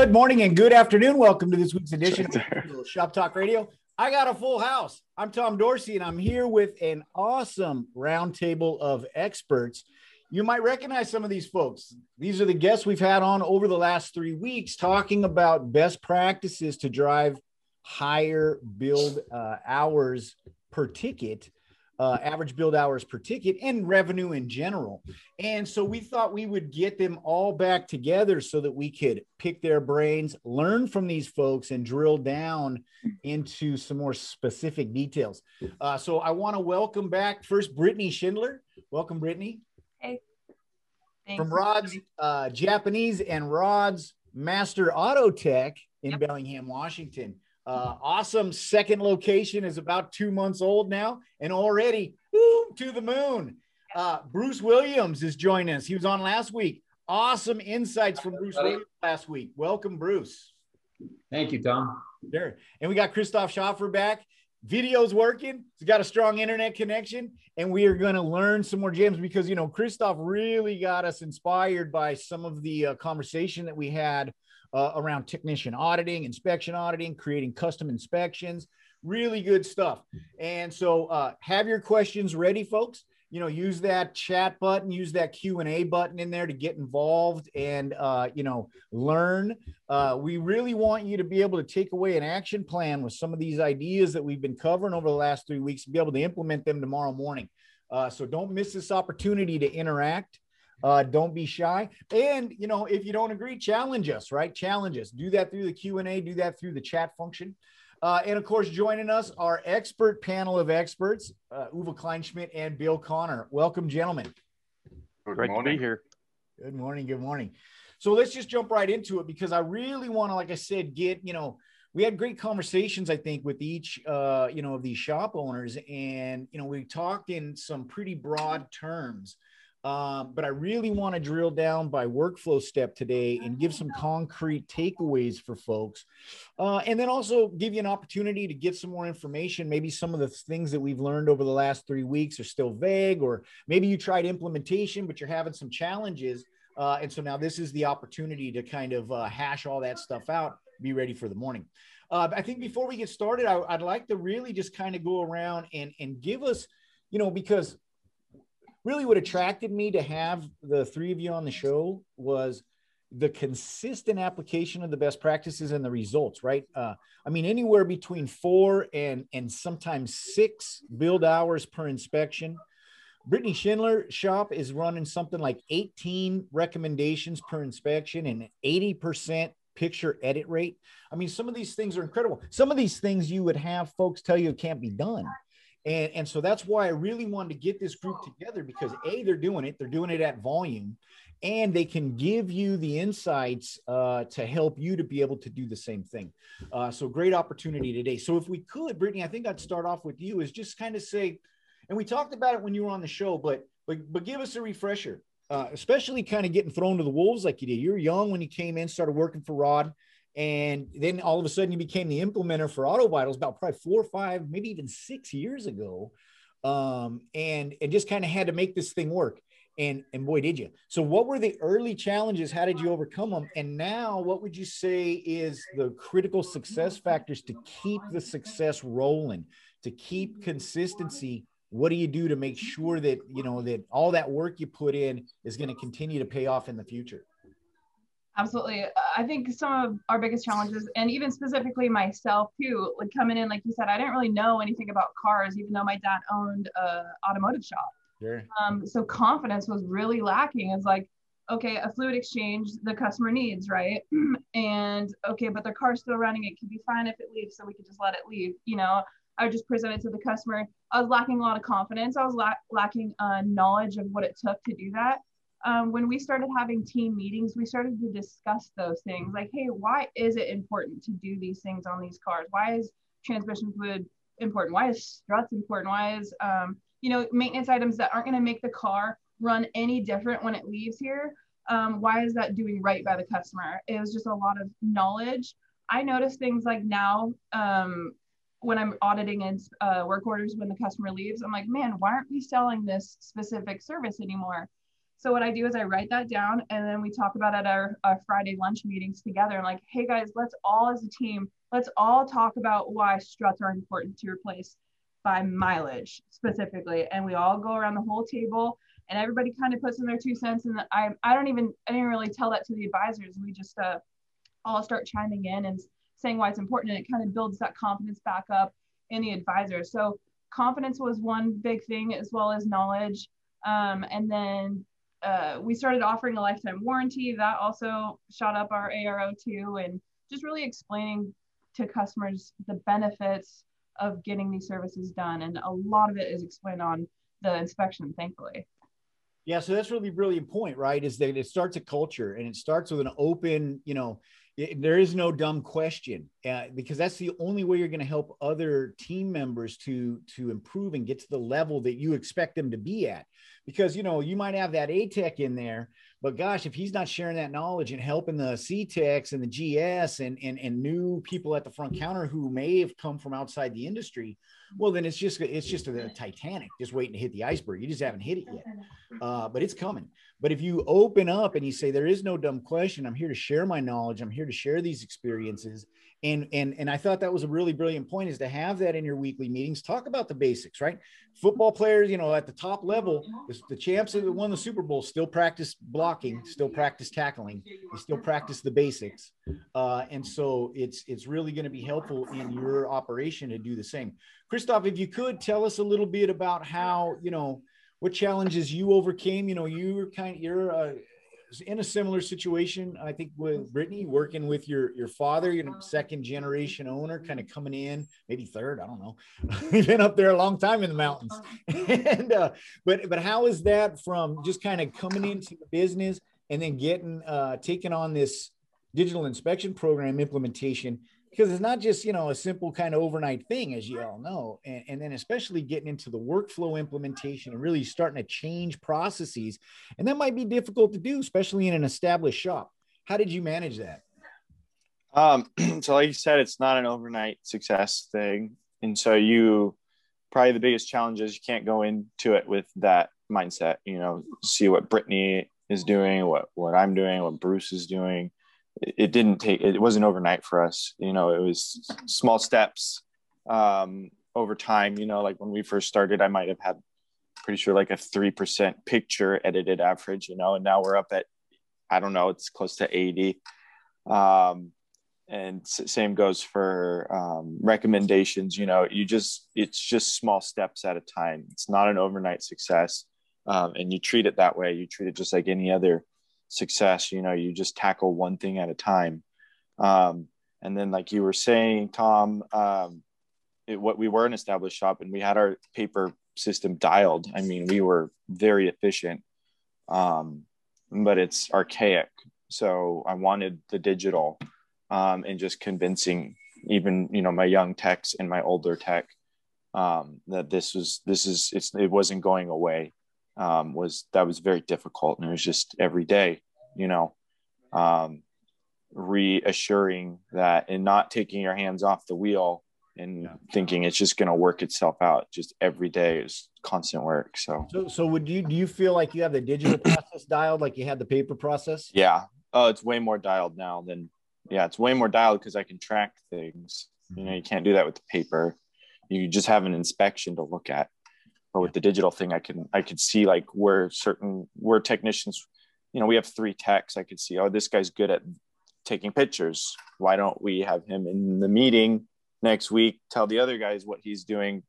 Good morning and good afternoon. Welcome to this week's edition of Shop Talk Radio. I got a full house. I'm Tom Dorsey, and I'm here with an awesome roundtable of experts. You might recognize some of these folks. These are the guests we've had on over the last three weeks talking about best practices to drive higher build uh, hours per ticket uh, average build hours per ticket and revenue in general. And so we thought we would get them all back together so that we could pick their brains, learn from these folks, and drill down into some more specific details. Uh, so I want to welcome back first Brittany Schindler. Welcome, Brittany. Hey. Thanks. From Rod's uh, Japanese and Rod's Master Auto Tech in yep. Bellingham, Washington. Uh, awesome second location is about two months old now and already woo, to the moon. Uh, Bruce Williams is joining us. He was on last week. Awesome insights from Bruce Williams last week. Welcome, Bruce. Thank you, Tom. There. And we got Christoph Schaffer back. Video's working. He's got a strong internet connection. And we are going to learn some more gems because, you know, Christoph really got us inspired by some of the uh, conversation that we had uh, around technician auditing, inspection auditing, creating custom inspections. Really good stuff. And so uh, have your questions ready, folks. You know, use that chat button, use that Q and A button in there to get involved and uh, you know learn. Uh, we really want you to be able to take away an action plan with some of these ideas that we've been covering over the last three weeks, and be able to implement them tomorrow morning. Uh, so don't miss this opportunity to interact. Uh, don't be shy. And, you know, if you don't agree, challenge us, right? Challenge us. Do that through the Q&A. Do that through the chat function. Uh, and of course, joining us, our expert panel of experts, uh, Uwe Kleinschmidt and Bill Connor. Welcome, gentlemen. Good Great morning. to be here. Good morning. Good morning. So let's just jump right into it because I really want to, like I said, get, you know, we had great conversations, I think, with each, uh, you know, of these shop owners. And, you know, we talked in some pretty broad terms um, but I really want to drill down by workflow step today and give some concrete takeaways for folks. Uh, and then also give you an opportunity to get some more information. Maybe some of the things that we've learned over the last three weeks are still vague, or maybe you tried implementation, but you're having some challenges. Uh, and so now this is the opportunity to kind of uh, hash all that stuff out, be ready for the morning. Uh, I think before we get started, I, I'd like to really just kind of go around and, and give us, you know, because really what attracted me to have the three of you on the show was the consistent application of the best practices and the results right? Uh, i mean anywhere between four and and sometimes six build hours per inspection. Brittany schindler shop is running something like 18 recommendations per inspection and 80% picture edit rate. I mean some of these things are incredible. Some of these things you would have folks tell you can't be done and, and so that's why I really wanted to get this group together because A, they're doing it, they're doing it at volume, and they can give you the insights uh, to help you to be able to do the same thing. Uh, so great opportunity today. So if we could, Brittany, I think I'd start off with you is just kind of say, and we talked about it when you were on the show, but but but give us a refresher, uh, especially kind of getting thrown to the wolves like you did. You're young when you came in, started working for Rod. And then all of a sudden you became the implementer for AutoVitals about probably four or five, maybe even six years ago. Um, and, and just kind of had to make this thing work. And, and boy, did you. So what were the early challenges? How did you overcome them? And now what would you say is the critical success factors to keep the success rolling, to keep consistency what do you do to make sure that you know that all that work you put in is going to continue to pay off in the future Absolutely. I think some of our biggest challenges, and even specifically myself too, like coming in, like you said, I didn't really know anything about cars, even though my dad owned a automotive shop. Sure. Um, so confidence was really lacking. It's like, okay, a fluid exchange the customer needs, right? and okay, but their car's still running. It could be fine if it leaves, so we could just let it leave. You know, I would just present it to the customer. I was lacking a lot of confidence. I was la- lacking uh, knowledge of what it took to do that um, when we started having team meetings, we started to discuss those things like, hey, why is it important to do these things on these cars? Why is transmission fluid important? Why is struts important? Why is, um, you know, maintenance items that aren't going to make the car run any different when it leaves here? Um, why is that doing right by the customer? It was just a lot of knowledge. I notice things like now um, when I'm auditing in uh, work orders when the customer leaves, I'm like, man, why aren't we selling this specific service anymore? So what I do is I write that down and then we talk about at our, our Friday lunch meetings together and like, hey guys, let's all as a team, let's all talk about why struts are important to replace by mileage specifically. And we all go around the whole table and everybody kind of puts in their two cents. And I, I don't even, I didn't really tell that to the advisors. We just uh, all start chiming in and saying why it's important. And it kind of builds that confidence back up in the advisors. So confidence was one big thing as well as knowledge. Um, and then uh, we started offering a lifetime warranty that also shot up our ARO too. And just really explaining to customers the benefits of getting these services done. And a lot of it is explained on the inspection, thankfully. Yeah, so that's really, brilliant point, right? Is that it starts a culture and it starts with an open, you know, it, there is no dumb question uh, because that's the only way you're going to help other team members to to improve and get to the level that you expect them to be at because you know you might have that a tech in there but gosh if he's not sharing that knowledge and helping the c techs and the gs and, and and new people at the front counter who may have come from outside the industry well then it's just it's just a, titanic just waiting to hit the iceberg. You just haven't hit it yet. Uh, but it's coming. But if you open up and you say there is no dumb question. I'm here to share my knowledge. I'm here to share these experiences. And and and i thought that was a really brilliant point is to have that in your weekly meetings. Talk about the basics right? Football players you know at the top level the, the champs that won the super bowl still practice blocking still practice tackling they still practice the basics. Uh, and so it's it's really going to be helpful in your operation to do the same christoph if you could tell us a little bit about how you know what challenges you overcame you know you were kind of you're a in a similar situation, I think with Brittany working with your your father, you know, second generation owner, kind of coming in, maybe third, I don't know. You've been up there a long time in the mountains, and uh, but but how is that from just kind of coming into the business and then getting uh, taking on this digital inspection program implementation because it's not just you know a simple kind of overnight thing as you all know and, and, then especially getting into the workflow implementation and really starting to change processes and that might be difficult to do especially in an established shop. How did you manage that? Um, so like you said it's not an overnight success thing and so you probably the biggest challenge is you can't go into it with that mindset you know see what brittany is doing what what i'm doing what bruce is doing it didn't take it wasn't overnight for us you know it was small steps um, over time you know like when we first started i might have had pretty sure like a 3% picture edited average you know and now we're up at i don't know it's close to 80 um, and same goes for um, recommendations you know you just it's just small steps at a time. It's not an overnight success um, and you treat it that way. You treat it just like any other success you know you just tackle one thing at a time. Um, and then like you were saying tom um, it, what we were an established shop and we had our paper system dialed. I mean we were very efficient um, but it's archaic. So i wanted the digital um, and just convincing even you know my young techs and my older tech um, that this was this is it's it wasn't going away um, was that was very difficult. And it was just every day you know um, reassuring that and not taking your hands off the wheel and yeah. thinking it's just going to work itself out. Just every day is constant work. So. so so would you do you feel like you have the digital process dialed like you had the paper process? Yeah. Oh it's way more dialed now than yeah it's way more dialed because i can track things. You know you can't do that with the paper. You just have an inspection to look at but with the digital thing i can i could see like where certain where technicians you know we have three techs. I could see oh this guy's good at taking pictures. Why don't we have him in the meeting next week tell the other guys what he's doing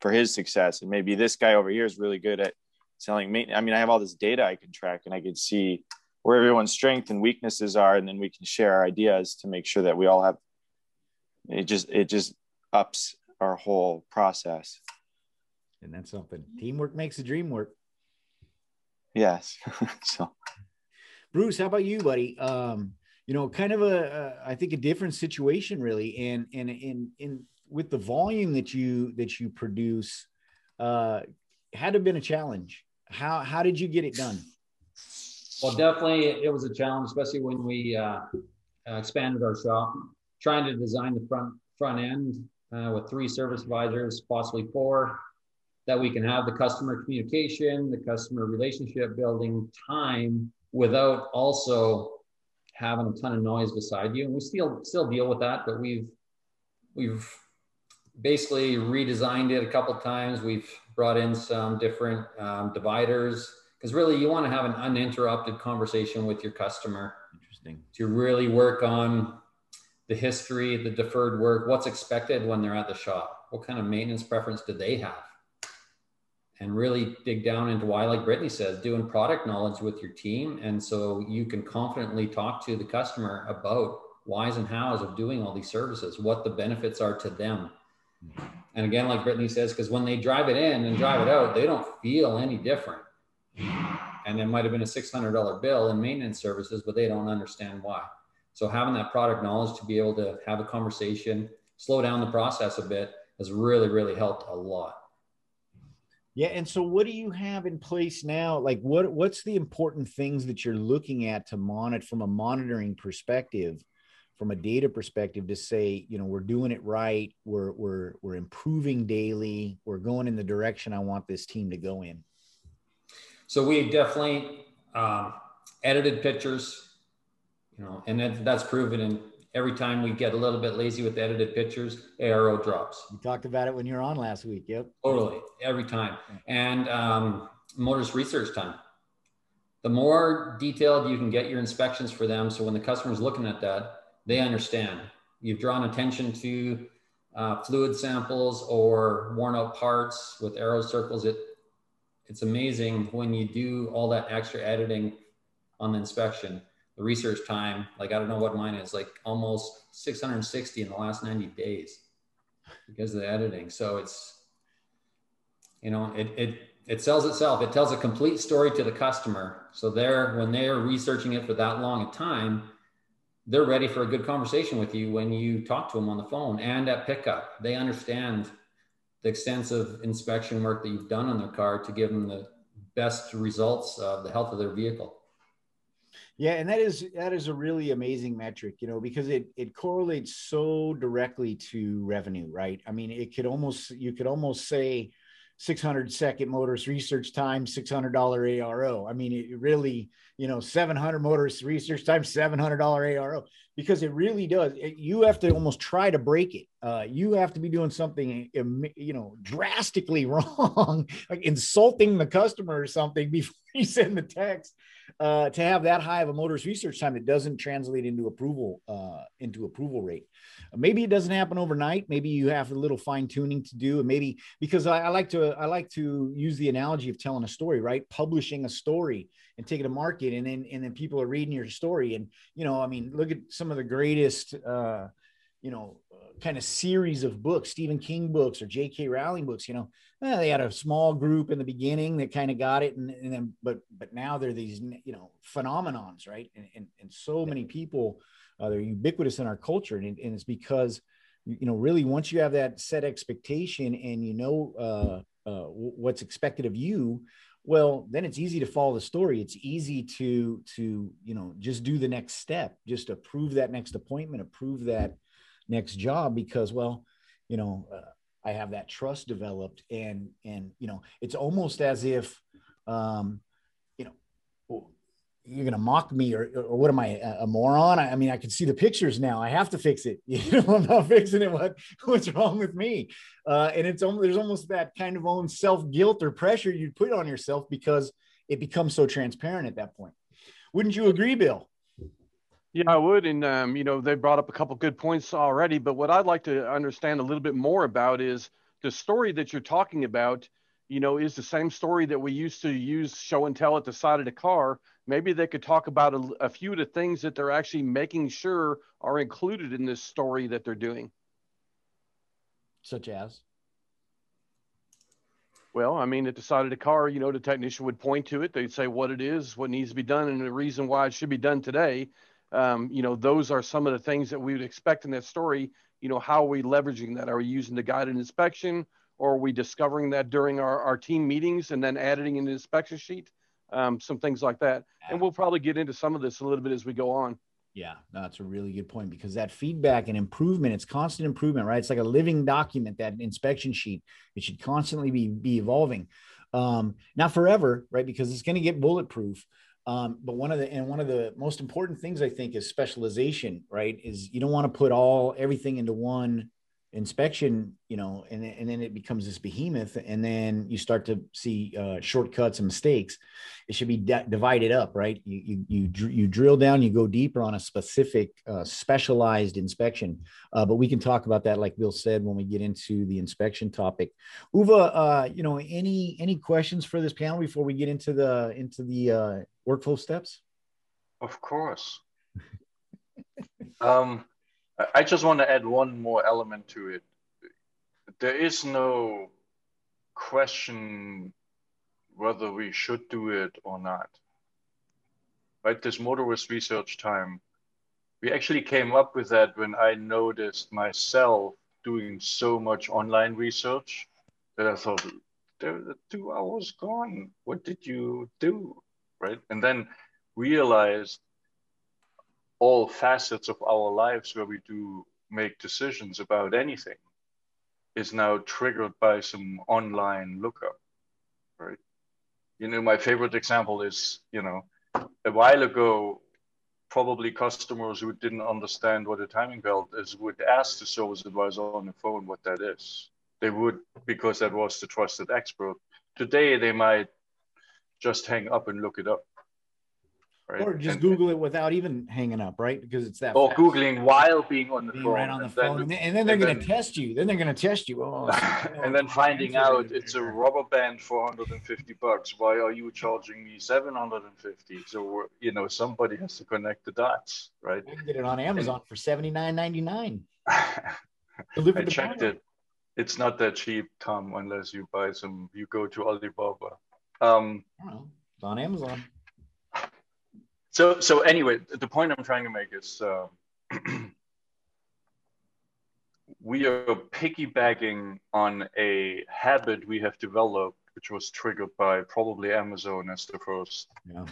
for his success? And maybe this guy over here is really good at selling maintenance i mean i have all this data i can track and i can see where everyone's strengths and weaknesses are and then we can share our ideas to make sure that we all have it just it just ups our whole process and that's something. Teamwork makes the dream work. Yes. So bruce how about you buddy? Um you know kind of a, a I think a different situation really. And and in in with the volume that you that you produce uh had to have been a challenge. How how did you get it done? Well definitely it was a challenge especially when we uh, expanded our shop trying to design the front front end uh, with three service advisors possibly four that we can have the customer communication, the customer relationship building time without also having a ton of noise beside you. And we still still deal with that, but we've we've basically redesigned it a couple times. We've brought in some different um, dividers because really you want to have an uninterrupted conversation with your customer. Interesting. To really work on the history, the deferred work, what's expected when they're at the shop, what kind of maintenance preference do they have? And really dig down into why, like Brittany says, doing product knowledge with your team. And so you can confidently talk to the customer about whys and hows of doing all these services, what the benefits are to them. Mm-hmm. And again, like Brittany says, because when they drive it in and drive it mm-hmm. out, they don't feel any different. Mm-hmm. And it might have been a $600 bill in maintenance services, but they don't understand why. So having that product knowledge to be able to have a conversation, slow down the process a bit has really, really helped a lot. Yeah, and so what do you have in place now? Like what what's the important things that you're looking at to monitor from a monitoring perspective, from a data perspective to say, you know, we're doing it right, we're we're we're improving daily, we're going in the direction I want this team to go in. So we definitely um, edited pictures, you know, and that, that's proven. And every time we get a little bit lazy with edited pictures, ARO drops. You talked about it when you were on last week. Yep. Totally. Every time. And um, motorist research time. The more detailed you can get your inspections for them, so when the customer's looking at that, they understand. You've drawn attention to uh, fluid samples or worn out parts with arrow circles. It it's amazing when you do all that extra editing on the inspection, the research time, like I don't know what mine is, like almost 660 in the last 90 days because of the editing. So it's, you know, it, it, it sells itself. It tells a complete story to the customer. So they're, when they're researching it for that long a time, they're ready for a good conversation with you when you talk to them on the phone and at pickup. They understand the extensive inspection work that you've done on their car to give them the best results of the health of their vehicle. Yeah, and that is that is a really amazing metric, you know, because it it correlates so directly to revenue, right? I mean, it could almost you could almost say 600 second motorist research time, $600 ARO. I mean, it really, you know, 700 motorist research time, $700 ARO, because it really does. It, you have to almost try to break it. Uh, you have to be doing something, you know, drastically wrong, like insulting the customer or something before you send the text uh, to have that high of a motorist research time that doesn't translate into approval uh, into approval rate. Maybe it doesn't happen overnight. Maybe you have a little fine tuning to do, and maybe because I, I like to I like to use the analogy of telling a story, right? Publishing a story and taking to market, and then and then people are reading your story, and you know, I mean, look at some of the greatest. Uh, you know, kind of series of books, Stephen King books or J.K. Rowling books. You know, eh, they had a small group in the beginning that kind of got it, and, and then but but now they're these you know phenomenons, right? And and, and so many people, uh, they're ubiquitous in our culture, and, and it's because you know really once you have that set expectation and you know uh, uh, what's expected of you well then it's easy to follow the story it's easy to to you know just do the next step just approve that next appointment approve that next job because well you know uh, i have that trust developed and and you know it's almost as if um you know you're gonna mock me or, or what am i a, moron? I, I, mean i can see the pictures now. I have to fix it. You know i'm not fixing it. What what's wrong with me? Uh and it's almost there's almost that kind of own self-guilt or pressure you put on yourself because it becomes so transparent at that point. Wouldn't you agree bill yeah, I would. And, um, you know, they brought up a couple good points already. But what I'd like to understand a little bit more about is the story that you're talking about, you know, is the same story that we used to use show and tell at the side of the car. Maybe they could talk about a, a few of the things that they're actually making sure are included in this story that they're doing. Such as? Well, I mean, at the side of the car, you know, the technician would point to it. They'd say what it is, what needs to be done, and the reason why it should be done today um, you know, those are some of the things that we would expect in that story. You know, how are we leveraging that? Are we using the guided inspection or are we discovering that during our, our team meetings and then adding in the inspection sheet? Um, some things like that. And we'll probably get into some of this a little bit as we go on. Yeah, that's a really good point because that feedback and improvement, it's constant improvement, right? It's like a living document, that inspection sheet. It should constantly be, be evolving. Um, not forever, right? Because it's going to get bulletproof. Um, but one of the and one of the most important things I think is specialization, right? Is you don't want to put all everything into one inspection, you know, and, and then it becomes this behemoth, and then you start to see uh, shortcuts and mistakes. It should be d- divided up, right? You, you you you drill down, you go deeper on a specific uh, specialized inspection. Uh, but we can talk about that, like Bill said, when we get into the inspection topic. Uwe, uh, you know, any any questions for this panel before we get into the into the uh, workflow steps? Of course. um, I just want to add one more element to it. There is no question whether we should do it or not. Right, this motorist research time, we actually came up with that when I noticed myself doing so much online research that I thought, there are two hours gone. What did you do? Right, and then realized all facets of our lives where we do make decisions about anything is now triggered by some online lookup, right? You know, my favorite example is, you know, a while ago, probably customers who didn't understand what a timing belt is would ask the service advisor on the phone what that is. They would because that was the trusted expert. Today, they might just hang up and look it up. Right? Or just and, Google it without even hanging up, right? Because it's that. Or fast. Googling while being on the being phone. Right on the phone. Then, and then they're going to test you. Then they're going to test you. Oh, and then finding out it's a rubber band for 150 bucks. Why are you charging me 750? So, you know, somebody has to connect the dots, right? You can get it on Amazon and, for 79.99. I checked it. It's not that cheap, Tom, unless you buy some, you go to Alibaba. Um, it's on Amazon. So, so anyway, the point I'm trying to make is uh, we are piggybacking on a habit we have developed, which was triggered by probably Amazon as the first yeah.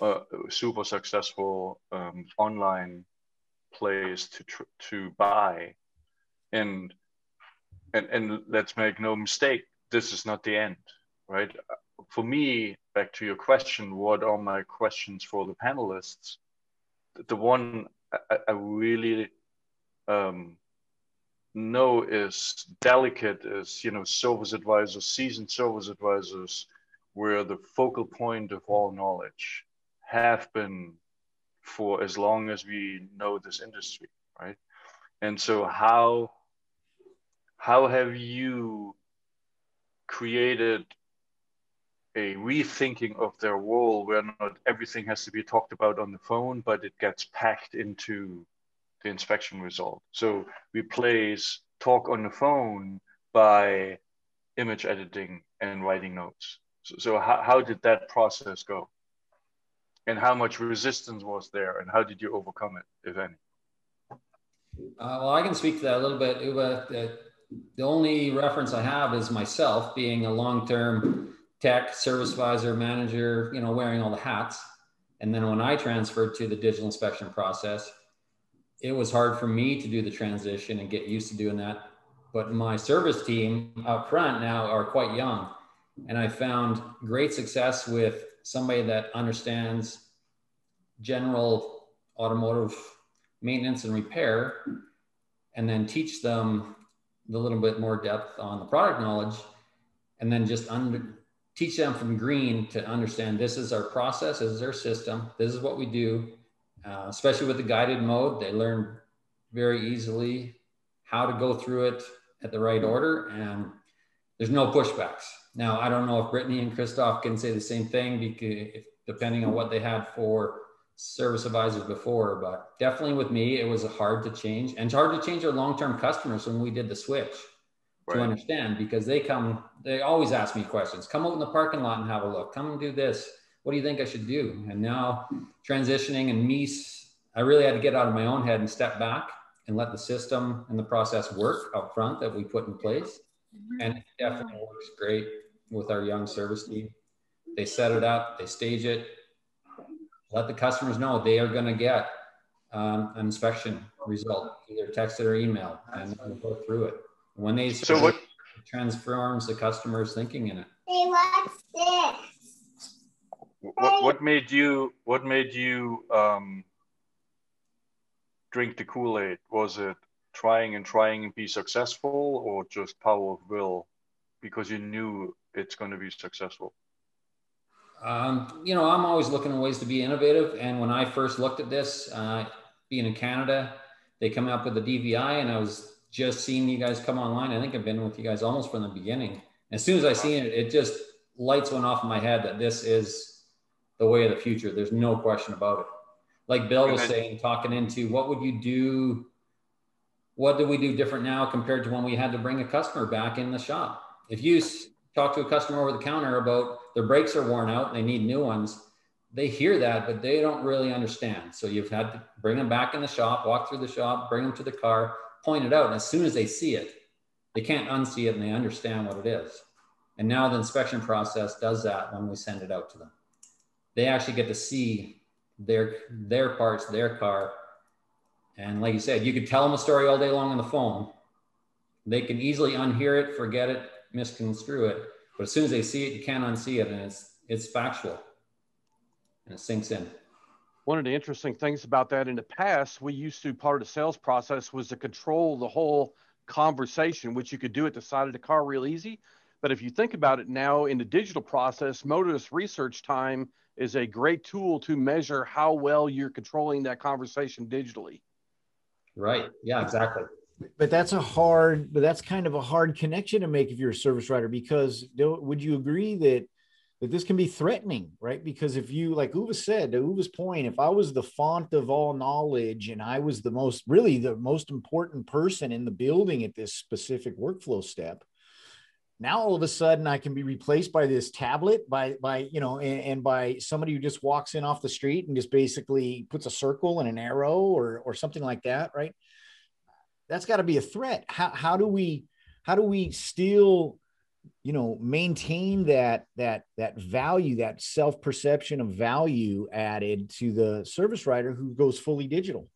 uh, super successful um, online place to tr- to buy, and and and let's make no mistake, this is not the end, right? For me, back to your question, what are my questions for the panelists? The one I, I really um, know is delicate is, you know, service advisors, seasoned service advisors, where the focal point of all knowledge have been for as long as we know this industry, right? And so how how have you created a rethinking of their role where not everything has to be talked about on the phone, but it gets packed into the inspection result. So we replace talk on the phone by image editing and writing notes. So, so how, how did that process go? And how much resistance was there and how did you overcome it, if any? Uh, well, I can speak to that a little bit, Uwe. The, the only reference I have is myself being a long-term tech, service advisor, manager, you know, wearing all the hats. And then when I transferred to the digital inspection process, it was hard for me to do the transition and get used to doing that. But my service team up front now are quite young. And I found great success with somebody that understands general automotive maintenance and repair, and then teach them a little bit more depth on the product knowledge, and then just under, teach them from green to understand this is our process, this is our system, this is what we do. Uh, especially with the guided mode, they learn very easily how to go through it at the right order, and there's no pushbacks. Now, I don't know if Brittany and Christoph can say the same thing because depending on what they had for service advisors before, but definitely with me, it was hard to change and it's hard to change our long-term customers when we did the switch right. to understand because they come, they always ask me questions. Come out in the parking lot and have a look. Come and do this. What do you think I should do? And now transitioning and me, I really had to get out of my own head and step back and let the system and the process work up front that we put in place. Mm-hmm. And it definitely works great with our young service team. They set it up, they stage it, let the customers know they are going to get um, an inspection result, either texted or email, and go through it. When they so what transforms the customer's thinking in it. Hey, what's this? What, what made you what made you um, drink the Kool-Aid? Was it trying and trying and be successful or just power of will because you knew it's going to be successful? Um, you know, I'm always looking at ways to be innovative. And when I first looked at this, uh, being in Canada, they come up with the DVI, and I was just seeing you guys come online. I think I've been with you guys almost from the beginning. As soon as I seen it, it just lights went off in my head that this is the way of the future. There's no question about it. Like Bill was saying, talking into what would you do? What do we do different now compared to when we had to bring a customer back in the shop? If you talk to a customer over the counter about their brakes are worn out and they need new ones, they hear that, but they don't really understand. So you've had to bring them back in the shop, walk through the shop, bring them to the car, point it out. And as soon as they see it, they can't unsee it and they understand what it is. And now the inspection process does that when we send it out to them. They actually get to see their their parts, their car. And like you said, you could tell them a story all day long on the phone. They can easily unhear it, forget it, misconstrue it. But as soon as they see it, you can't unsee it, and it's it's factual, and it sinks in. One of the interesting things about that in the past, we used to part of the sales process was to control the whole conversation, which you could do at the side of the car real easy. But if you think about it now in the digital process, motorist research time is a great tool to measure how well you're controlling that conversation digitally. Right. Yeah, exactly but that's a hard but that's kind of a hard connection to make if you're a service writer because would you agree that that this can be threatening right because if you like Uwe said to Uwe's point if i was the font of all knowledge and i was the most really the most important person in the building at this specific workflow step now all of a sudden i can be replaced by this tablet by by you know and, and, by somebody who just walks in off the street and just basically puts a circle and an arrow or or something like that right that's got to be a threat. How, how do we, how do we still, you know, maintain that, that, that value, that self-perception of value added to the service writer who goes fully digital?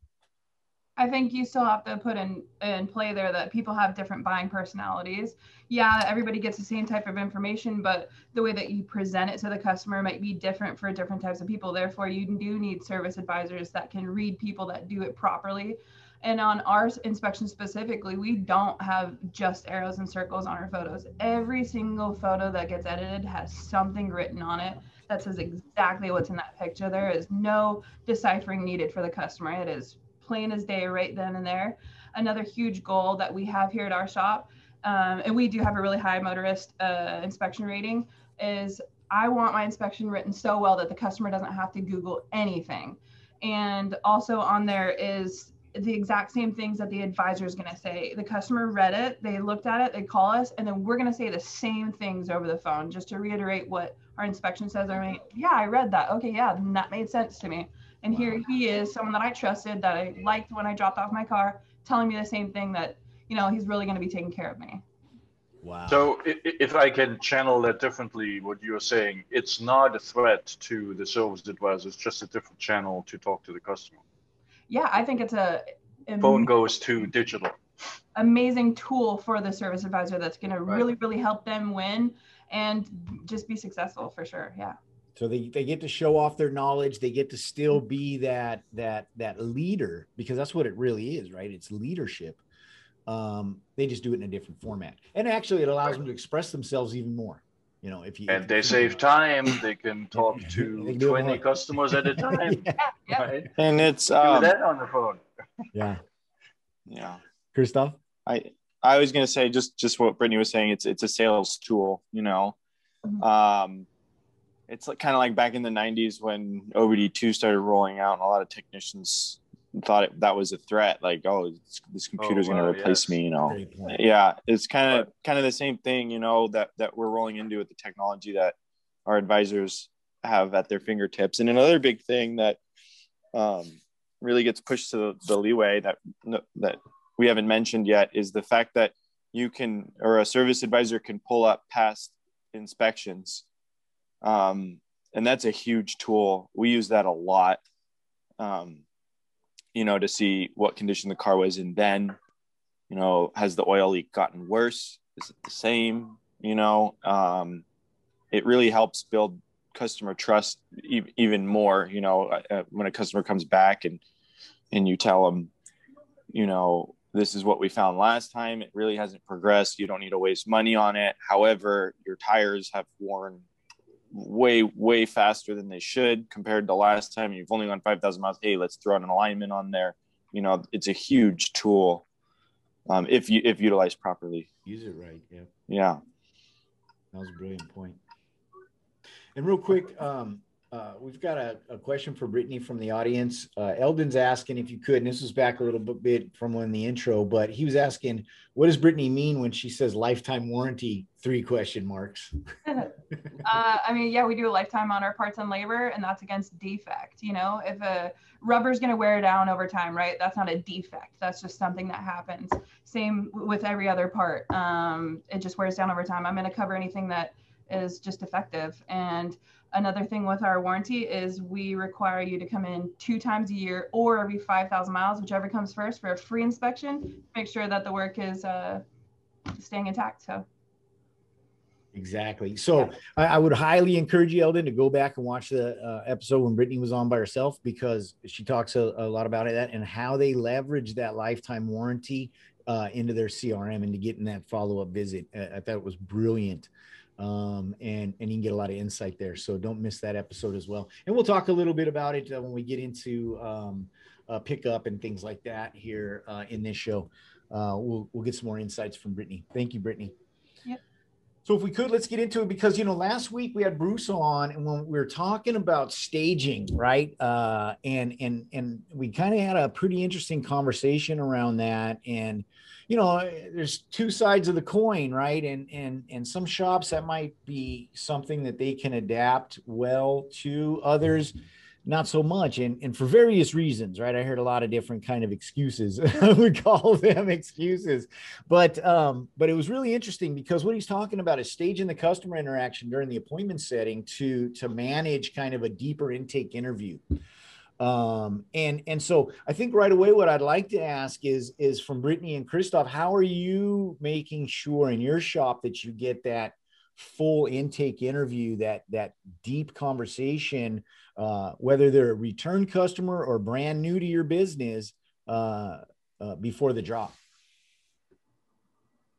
I think you still have to put in in play there that people have different buying personalities. Yeah, everybody gets the same type of information, but the way that you present it to the customer might be different for different types of people. Therefore, you do need service advisors that can read people that do it properly and on our inspection specifically, we don't have just arrows and circles on our photos. Every single photo that gets edited has something written on it that says exactly what's in that picture. There is no deciphering needed for the customer. It is plain as day right then and there. Another huge goal that we have here at our shop, um, and we do have a really high motorist uh, inspection rating, is I want my inspection written so well that the customer doesn't have to Google anything. And also on there is the exact same things that the advisor is going to say. The customer read it, they looked at it, they call us, and then we're going to say the same things over the phone just to reiterate what our inspection says. I mean, yeah, I read that. Okay, yeah, that made sense to me. And here he is, someone that I trusted, that I liked when I dropped off my car, telling me the same thing that, you know, he's really going to be taking care of me. Wow. So if I can channel that differently, what you're saying, it's not a threat to the service advisor, it's just a different channel to talk to the customer yeah, I think it's a phone goes to digital. Amazing tool for the service advisor that's going to really, really help them win and just be successful for sure. Yeah. So they, they get to show off their knowledge. They get to still be that that that leader because that's what it really is, right? It's leadership. Um, they just do it in a different format, and actually, it allows them to express themselves even more you know if you and if they save time they can talk to 20 customers at a time yeah. right? And it's um, that on the phone. Yeah. Yeah. Christoph i i was going to say just just what brittany was saying it's it's a sales tool you know? Mm-hmm. um it's like, kind of like back in the 90s when obd2 started rolling out and a lot of technicians thought it, that was a threat like oh this computer's oh, wow, going to replace yes. me you know? Yeah it's kind of kind of the same thing you know that that we're rolling into with the technology that our advisors have at their fingertips. And another big thing that um, really gets pushed to the, the leeway that that we haven't mentioned yet is the fact that you can or a service advisor can pull up past inspections. Um, and that's a huge tool. We use that a lot. Um, you know, to see what condition the car was in then. You know, has the oil leak gotten worse? Is it the same? You know, um, it really helps build customer trust e- even more. You know, uh, uh, when a customer comes back and and you tell them, you know, this is what we found last time. It really hasn't progressed. You don't need to waste money on it. However, your tires have worn way way faster than they should compared to last time. You've only gone five thousand miles. Hey, let's throw an alignment on there. You know, it's a huge tool um, if you if utilized properly. Use it right. Yeah. Yeah. That was a brilliant point. And real quick, um, uh, we've got a, a, question for Brittany from the audience. Uh, Eldon's asking if you could, and this was back a little bit from when the intro, but he was asking, what does Brittany mean when she says lifetime warranty? Three question marks. uh, I mean, yeah, we do a lifetime on our parts and labor, and that's against defect. You know, if a rubber's going to wear down over time, right? That's not a defect. That's just something that happens. Same with every other part. Um, it just wears down over time. I'm going to cover anything that is just effective. And another thing with our warranty is we require you to come in two times a year or every 5,000 miles, whichever comes first, for a free inspection. To make sure that the work is uh, staying intact. So. Exactly. So I, I, would highly encourage you, Eldon, to go back and watch the uh, episode when Brittany was on by herself because she talks a, a lot about it that and how they leverage that lifetime warranty uh, into their CRM and to getting that follow up visit. I thought it was brilliant um, and and you can get a lot of insight there. So don't miss that episode as well. And we'll talk a little bit about it uh, when we get into um, uh, pickup and things like that here uh, in this show. Uh, we'll we'll get some more insights from Brittany. Thank you, Brittany. So if we could, let's get into it because you know last week we had Bruce on, and when we were talking about staging, right? Uh, and and and we kind of had a pretty interesting conversation around that, and you know there's two sides of the coin right? And and and some shops that might be something that they can adapt well to others not so much and and for various reasons right? I heard a lot of different kind of excuses. We call them excuses. But um but it was really interesting because what he's talking about is staging the customer interaction during the appointment setting to to manage kind of a deeper intake interview. Um, and and so I think right away what I'd like to ask is is from Brittany and Christoph, how are you making sure in your shop that you get that full intake interview, that that deep conversation, uh, whether they're a return customer or brand new to your business, uh, uh, before the drop?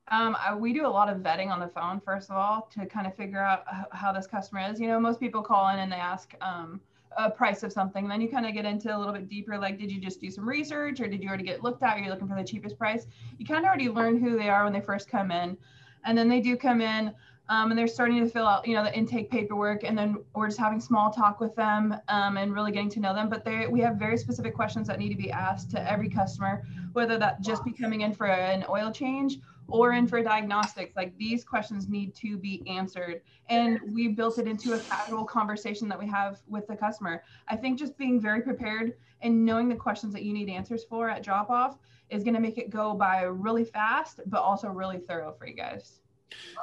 Um, I, we do a lot of vetting on the phone, first of all, to kind of figure out how this customer is. You know, most people call in and they ask, um, a price of something. And then you kind of get into a little bit deeper, like, did you just do some research or did you already get looked at? Are You're looking for the cheapest price. You kind of already learn who they are when they first come in. And then they do come in um, and they're starting to fill out, you know, the intake paperwork. And then we're just having small talk with them um, and really getting to know them. But they, we have very specific questions that need to be asked to every customer, whether that just be coming in for an oil change or in for diagnostics like these questions need to be answered and we built it into a casual conversation that we have with the customer i think just being very prepared and knowing the questions that you need answers for at drop off is going to make it go by really fast but also really thorough for you guys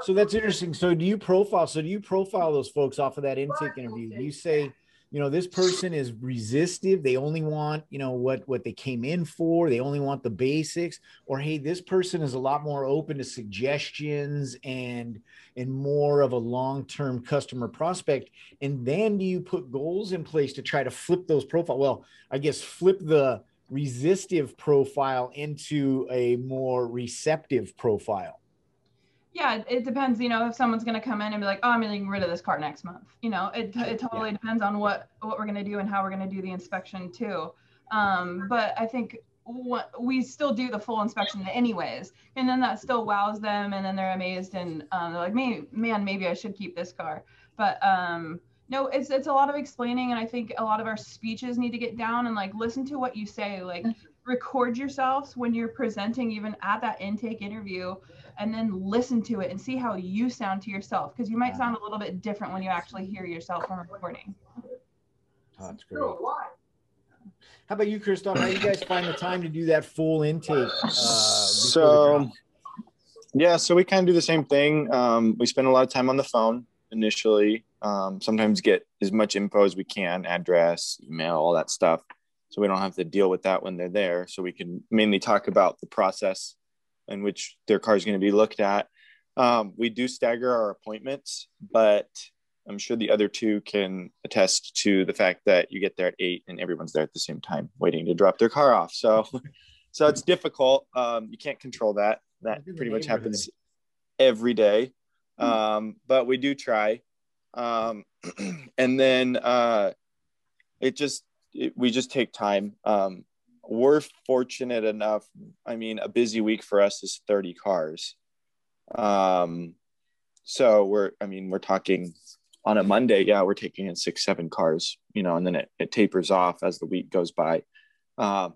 so that's interesting. So do you profile so do you profile those folks off of that intake interview? Do you say you know this person is resistive. They only want you know what what they came in for. They only want the basics. Or hey this person is a lot more open to suggestions and and more of a long-term customer prospect. And then do you put goals in place to try to flip those profile well i guess flip the resistive profile into a more receptive profile yeah, it depends. You know, if someone's going to come in and be like, "Oh, I'm getting rid of this car next month," you know, it it totally yeah. depends on what what we're going to do and how we're going to do the inspection too. Um, but I think what we still do the full inspection anyways, and then that still wows them, and then they're amazed and um, they're like, "Man, man, maybe I should keep this car." But um, no, it's it's a lot of explaining, and I think a lot of our speeches need to get down and like listen to what you say, like record yourselves when you're presenting, even at that intake interview and then listen to it and see how you sound to yourself because you might sound a little bit different when you actually hear yourself from recording. Oh, that's great. How about you, Christoph? How do you guys find the time to do that full intake? Uh, so, yeah, so we kind of do the same thing. Um, we spend a lot of time on the phone initially. Um, sometimes get as much info as we can, address, email, all that stuff. So we don't have to deal with that when they're there. So we can mainly talk about the process in which their car is going to be looked at. Um, we do stagger our appointments, but I'm sure the other two can attest to the fact that you get there at eight and everyone's there at the same time, waiting to drop their car off. So, so it's difficult. Um, you can't control that. That pretty much happens every day. Um, but we do try. Um, and then uh, it just it, we just take time. Um, we're fortunate enough. I mean, a busy week for us is 30 cars. Um, so we're, I mean, we're talking on a Monday. Yeah, we're taking in six, seven cars, you know, and then it, it tapers off as the week goes by. Um,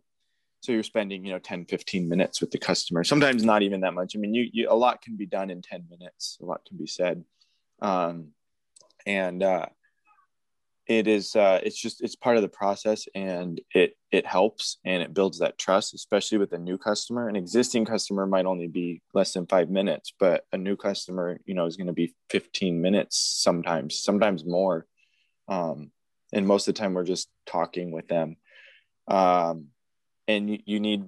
so you're spending, you know, 10, 15 minutes with the customer, sometimes not even that much. I mean, you, you a lot can be done in 10 minutes, a lot can be said. Um, and, uh, it is uh, it's just it's part of the process and it it helps and it builds that trust especially with a new customer. An existing customer might only be less than five minutes but a new customer you know is going to be 15 minutes sometimes sometimes more. Um, and most of the time we're just talking with them. Um, and you, you need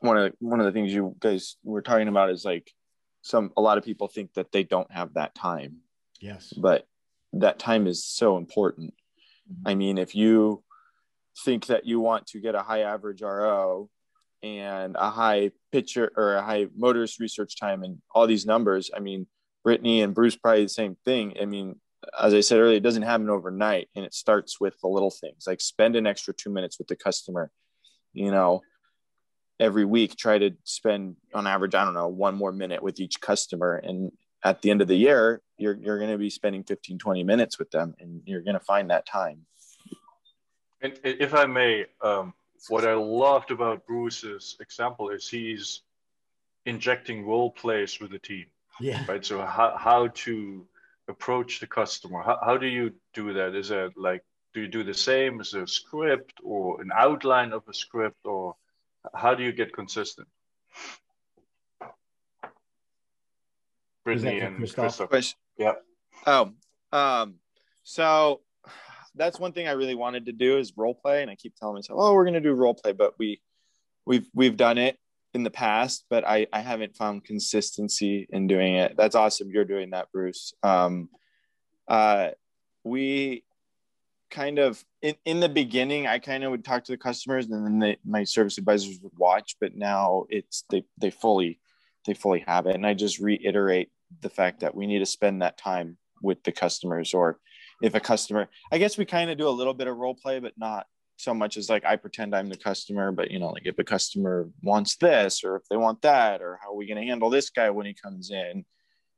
one of the, one of the things you guys were talking about is like some a lot of people think that they don't have that time. Yes. But that time is so important. Mm-hmm. I mean, if you think that you want to get a high average RO and a high pitcher or a high motorist research time and all these numbers, I mean, Brittany and Bruce probably the same thing. I mean, as I said earlier, it doesn't happen overnight and it starts with the little things like spend an extra two minutes with the customer, you know, every week, try to spend on average, I don't know, one more minute with each customer. And at the end of the year, you're, you're going to be spending 15, 20 minutes with them and you're going to find that time. And if I may, um, what I loved about Bruce's example is he's injecting role plays with the team. Yeah. Right. So how, how to approach the customer. How, how do you do that? Is it like, do you do the same as a script or an outline of a script or how do you get consistent? Brittany and Christoph. Yeah. Oh, um, so that's one thing I really wanted to do is role play, and I keep telling myself, "Oh, we're going to do role play," but we we've we've done it in the past, but I I haven't found consistency in doing it. That's awesome. You're doing that, Bruce. Um, uh, we kind of in, in the beginning i kind of would talk to the customers and then they, my service advisors would watch but now it's they they fully they fully have it. And I just reiterate the fact that we need to spend that time with the customers or if a customer i guess we kind of do a little bit of role play but not so much as like i pretend i'm the customer but you know like if a customer wants this or if they want that or how are we going to handle this guy when he comes in?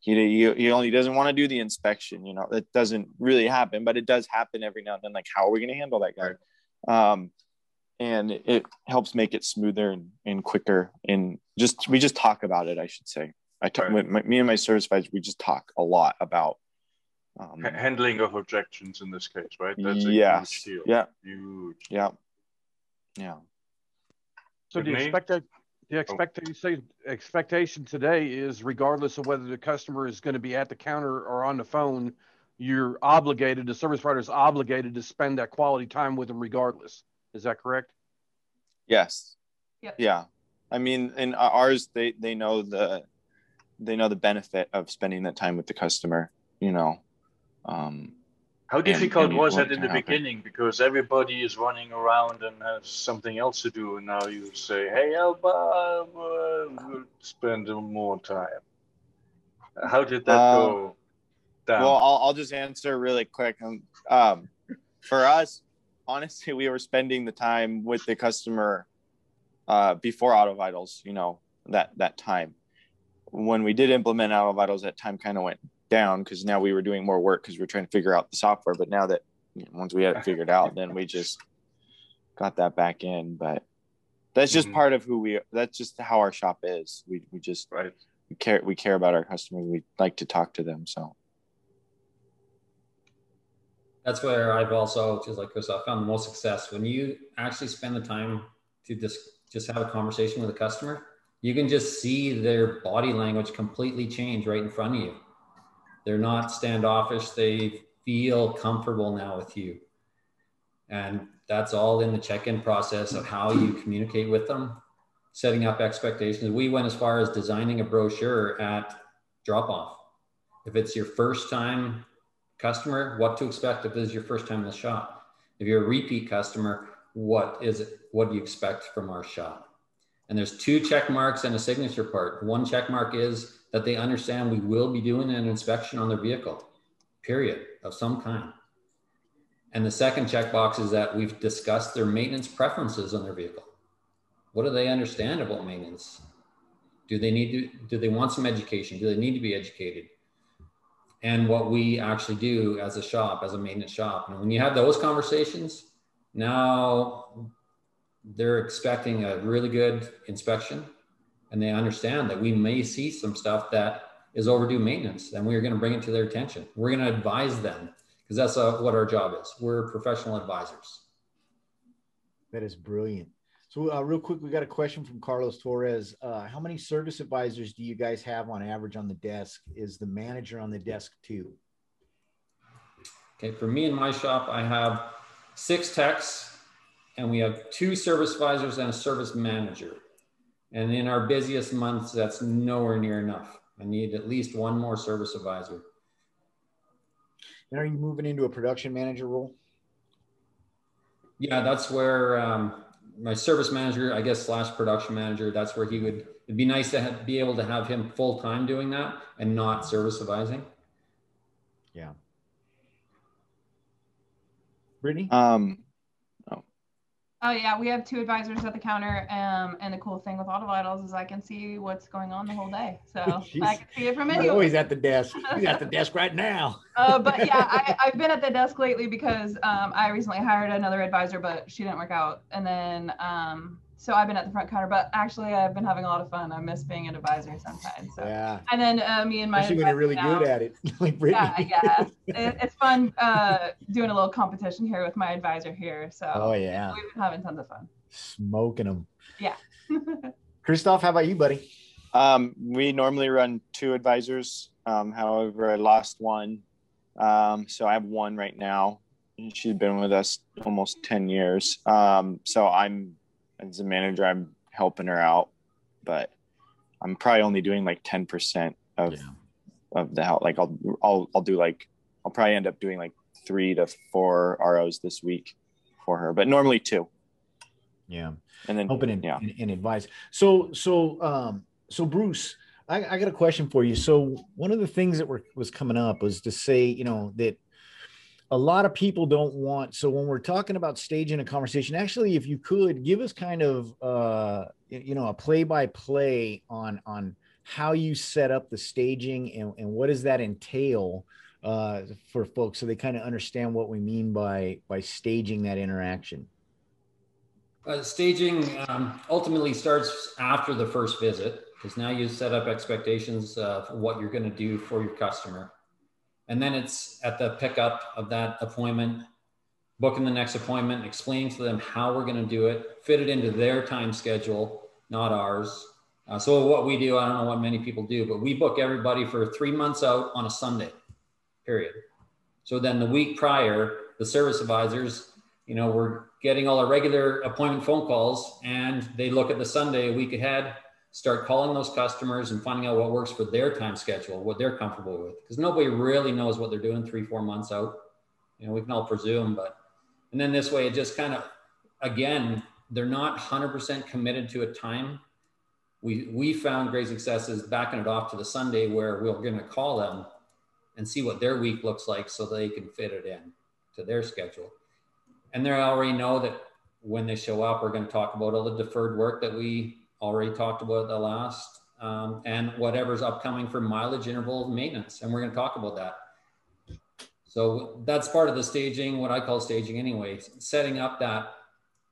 He, he, he only doesn't want to do the inspection you know that doesn't really happen but it does happen every now and then like how are we going to handle that guy? Um, and it helps make it smoother and, and quicker. And just we just talk about it i should say. I talk right. my, me and my service advisor we just talk a lot about um, handling of objections in this case right? That's yeah huge deal. yeah. Huge. Yeah. Yeah. So the expected the expectation expectation today is regardless of whether the customer is going to be at the counter or on the phone you're obligated the service provider is obligated to spend that quality time with them regardless is that correct? Yes. Yep. Yeah. I mean, in ours, they they know the they know the benefit of spending that time with the customer. You know. Um, How difficult and, and was that in the happen. beginning? Because everybody is running around and has something else to do, and now you say, "Hey, Alba, uh, we'll spend more time." How did that um, go? Down? Well, I'll, I'll just answer really quick. Um, um for us, honestly, we were spending the time with the customer uh, before AutoVitals, you know, that that time. When we did implement AutoVitals, that time kind of went down because now we were doing more work because we are trying to figure out the software. But now that you know, once we had it figured out, then we just got that back in. But that's just mm-hmm. part of who we. That's just how our shop is. We we just right. we care we care about our customers. We like to talk to them. So that's where I've also, just like Chris, I found the most success when you actually spend the time to just just have a conversation with a customer. You can just see their body language completely change right in front of you. They're not standoffish. They feel comfortable now with you. And that's all in the check-in process of how you communicate with them, setting up expectations. We went as far as designing a brochure at drop-off. If it's your first time customer, what to expect if this is your first time in the shop. If you're a repeat customer, what is it? What do you expect from our shop? And there's two check marks and a signature part. One check mark is that they understand we will be doing an inspection on their vehicle, period, of some kind. And the second checkbox is that we've discussed their maintenance preferences on their vehicle. What do they understand about maintenance? Do they need to, do they want some education? Do they need to be educated? And what we actually do as a shop, as a maintenance shop. And when you have those conversations, now they're expecting a really good inspection and they understand that we may see some stuff that is overdue maintenance and we're going to bring it to their attention. We're going to advise them because that's uh, what our job is. We're professional advisors. That is brilliant. So, uh, real quick, we got a question from Carlos Torres. Uh, how many service advisors do you guys have on average on the desk? Is the manager on the desk too? Okay, for me in my shop, I have six techs and we have two service advisors and a service manager. And in our busiest months, that's nowhere near enough. I need at least one more service advisor. And are you moving into a production manager role? Yeah, that's where um, my service manager, I guess, slash production manager, that's where he would, it'd be nice to have, be able to have him full time doing that and not service advising. Yeah. Brittany? Um, Oh yeah, we have two advisors at the counter, um, and the cool thing with AutoVitals is I can see what's going on the whole day, so I can see it from anywhere. Oh, he's at the desk. He's at the desk right now. uh, but yeah, I, have been at the desk lately because um, I recently hired another advisor, but she didn't work out, and then um, so I've been at the front counter, but actually I've been having a lot of fun. I miss being an advisor sometimes. So. Yeah. And then uh, me and my especially when you're really now, good at it, like Brittany. Yeah, yeah. it, it's fun uh, doing a little competition here with my advisor here. So. Oh yeah. We've been having tons of fun. Smoking them. Yeah. Christoph, how about you, buddy? Um, we normally run two advisors. Um, however, I lost one, um, so I have one right now. She's been with us almost ten years. Um, so I'm as a manager, I'm helping her out, but I'm probably only doing like 10% of, yeah. of the help. Like I'll, I'll, I'll do like, I'll probably end up doing like three to four ROs this week for her, but normally two. Yeah. And then open and, yeah. and, and advice. So, so, um, so Bruce, I, I got a question for you. So one of the things that were, was coming up was to say, you know, that a lot of people don't want so when we're talking about staging a conversation actually if you could give us kind of uh you know a play by play on on how you set up the staging and, and what does that entail uh for folks so they kind of understand what we mean by by staging that interaction? Uh, staging um, ultimately starts after the first visit because now you set up expectations uh, what you're going to do for your customer and then it's at the pickup of that appointment, booking the next appointment, explaining to them how we're going to do it, fit it into their time schedule, not ours. Uh, so what we do, I don't know what many people do, but we book everybody for three months out on a Sunday, period. So then the week prior, the service advisors, you know, we're getting all our regular appointment phone calls and they look at the Sunday a week ahead start calling those customers and finding out what works for their time schedule, what they're comfortable with. Because nobody really knows what they're doing three, four months out. You know, we can all presume, but and then this way it just kind of again, they're not 100% committed to a time. We we found great successes backing it off to the Sunday where we're going to call them and see what their week looks like so they can fit it in to their schedule. And they already know that when they show up, we're going to talk about all the deferred work that we already talked about the last, um, and whatever's upcoming for mileage interval maintenance. And we're going to talk about that. So that's part of the staging, what I call staging anyway, setting up that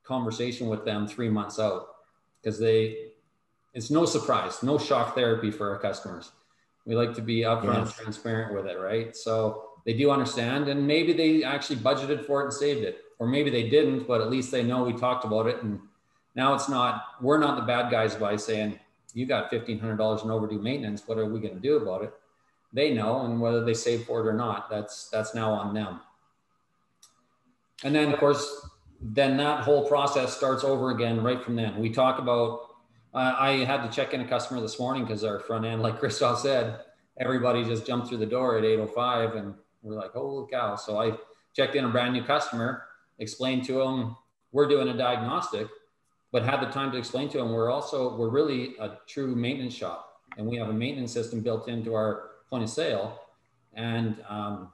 conversation with them three months out because they, it's no surprise, no shock therapy for our customers. We like to be upfront, yes. transparent with it, right? So they do understand, and maybe they actually budgeted for it and saved it, or maybe they didn't, but at least they know we talked about it and now it's not, we're not the bad guys by saying, you got $1,500 in overdue maintenance. What are we going to do about it? They know, and whether they save for it or not, that's, that's now on them. and then of course, then that whole process starts over again right from then. We talk about. Uh, I had to check in a customer this morning because our front end, like Christoph said, everybody just jumped through the door at 8:05, and we're like, "Holy cow!" So I checked in a brand new customer, explained to them we're doing a diagnostic, but had the time to explain to them we're also we're really a true maintenance shop, and we have a maintenance system built into our point of sale, and um,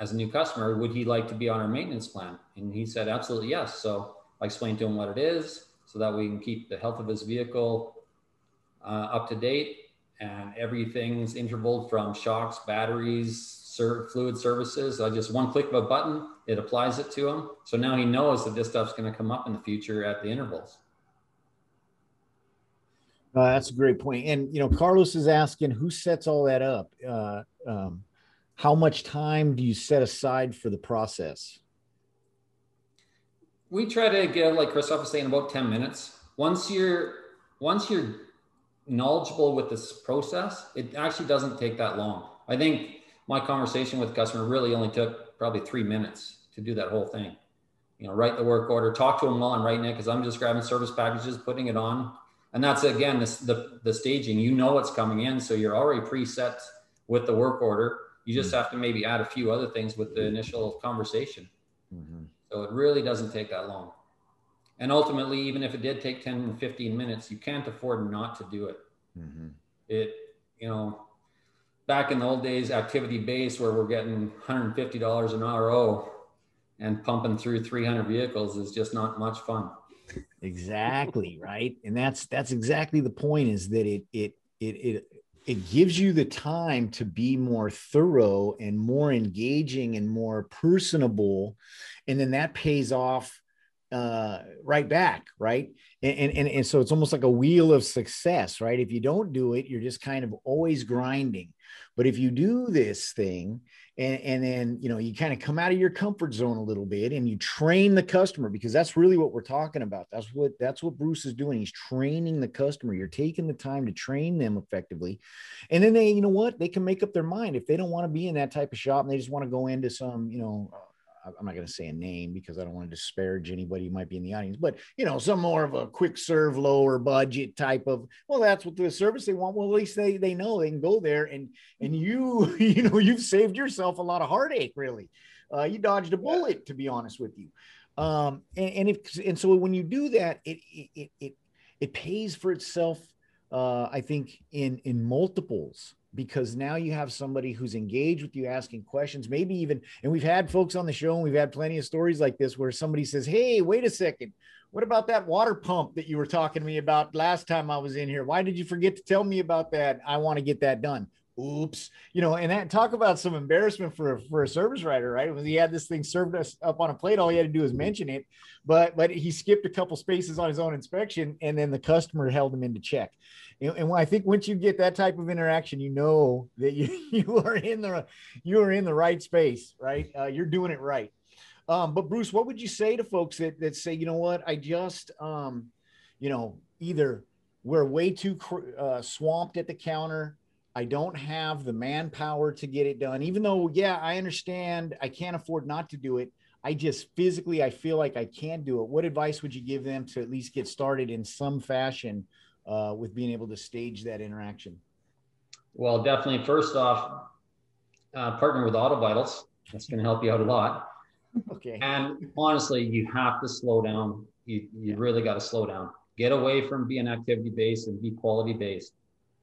as a new customer, would he like to be on our maintenance plan? And he said, absolutely yes. So I explained to him what it is so that we can keep the health of his vehicle uh, up to date and everything's intervaled from shocks, batteries, fluid services. I just one click of a button, it applies it to him. So now he knows that this stuff's going to come up in the future at the intervals. Uh, that's a great point. And you know, Carlos is asking who sets all that up. Uh, um, how much time do you set aside for the process? We try to give, like Christoph was saying, about ten minutes. Once you're once you're knowledgeable with this process, it actually doesn't take that long. I think my conversation with the customer really only took probably three minutes to do that whole thing. You know, write the work order, talk to them while I'm writing it because I'm just grabbing service packages, putting it on, and that's again this, the the staging. You know what's coming in, so you're already preset with the work order. You just mm-hmm. have to maybe add a few other things with the initial conversation. Mm-hmm. So it really doesn't take that long. And ultimately, even if it did take 10 15 minutes, you can't afford not to do it. Mm-hmm. It, you know, back in the old days, activity based, where we're getting $150 an RO and pumping through 300 vehicles is just not much fun. Exactly right, and that's that's exactly the point. Is that it it it it it gives you the time to be more thorough and more engaging and more personable, and then that pays off uh, right back, right? And, and and so it's almost like a wheel of success, right? If you don't do it, you're just kind of always grinding. But if you do this thing and, and then, you know, you kind of come out of your comfort zone a little bit and you train the customer because that's really what we're talking about. That's what, that's what Bruce is doing. He's training the customer. You're taking the time to train them effectively. And then they, you know what, they can make up their mind if they don't want to be in that type of shop and they just want to go into some, you know, I'm not going to say a name because I don't want to disparage anybody who might be in the audience, but you know, some more of a quick serve, lower budget type of. Well, that's what the service they want. Well, at least they they know they can go there and and you you know you've saved yourself a lot of heartache. Really, uh, you dodged a bullet to be honest with you. Um, and, and if and so when you do that, it it it it pays for itself. Uh, I think in in multiples because now you have somebody who's engaged with you asking questions maybe even and we've had folks on the show and we've had plenty of stories like this where somebody says hey wait a second. What about that water pump that you were talking to me about last time i was in here? Why did you forget to tell me about that? I want to get that done oops you know and that talk about some embarrassment for for a service writer right when he had this thing served us up on a plate all he had to do was mention it but but he skipped a couple spaces on his own inspection and then the customer held him into check and I think once you get that type of interaction, you know that you, you are in the you are in the right space, right? Uh, you're doing it right. Um, but Bruce, what would you say to folks that that say, you know what, I just, um, you know, either we're way too uh, swamped at the counter. I don't have the manpower to get it done, even though, yeah, I understand I can't afford not to do it. I just physically, I feel like I can do it. What advice would you give them to at least get started in some fashion uh, with being able to stage that interaction? Well, definitely. First off, uh, partner with AutoVitals. That's going to help you out a lot. Okay. And honestly, you have to slow down. You, you yeah. really got to slow down. Get away from being activity based and be quality based.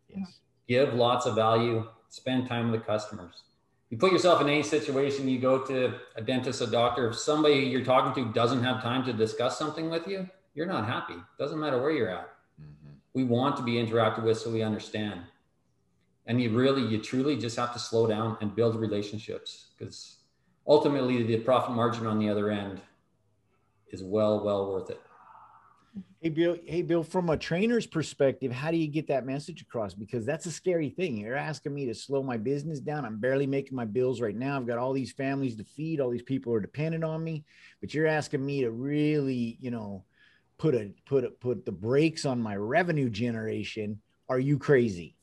Yes. Give lots of value. Spend time with the customers. You put yourself in any situation, you go to a dentist, a doctor, if somebody you're talking to doesn't have time to discuss something with you, you're not happy. Doesn't matter where you're at mm-hmm. we want to be interacted with so we understand and you really you truly just have to slow down and build relationships because ultimately the profit margin on the other end is well well worth it hey bill hey bill from a trainer's perspective how do you get that message across? Because that's a scary thing. You're asking me to slow my business down. I'm barely making my bills right now. I've got all these families to feed. All these people are dependent on me. But you're asking me to really you know put a put a, put the brakes on my revenue generation. Are you crazy?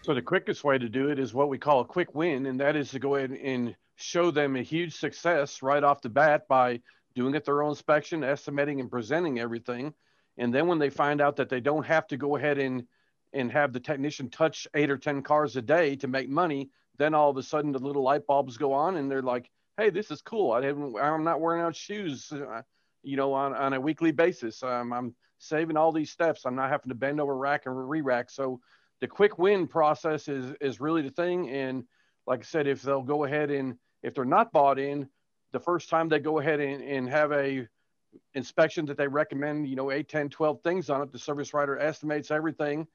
So the quickest way to do it is what we call a quick win and that is to go ahead and show them a huge success right off the bat by doing their own inspection, estimating and presenting everything. And then when they find out that they don't have to go ahead and and have the technician touch eight or 10 cars a day to make money, then all of a sudden the little light bulbs go on and they're like, Hey, this is cool. I haven't, I'm not wearing out shoes, uh, you know, on, on a weekly basis. Um, I'm saving all these steps. I'm not having to bend over rack and re-rack. So the quick win process is, is really the thing. And like I said, if they'll go ahead and if they're not bought in, the first time they go ahead and, and have a inspection that they recommend, you know, 8, 10, 12 things on it, the service writer estimates everything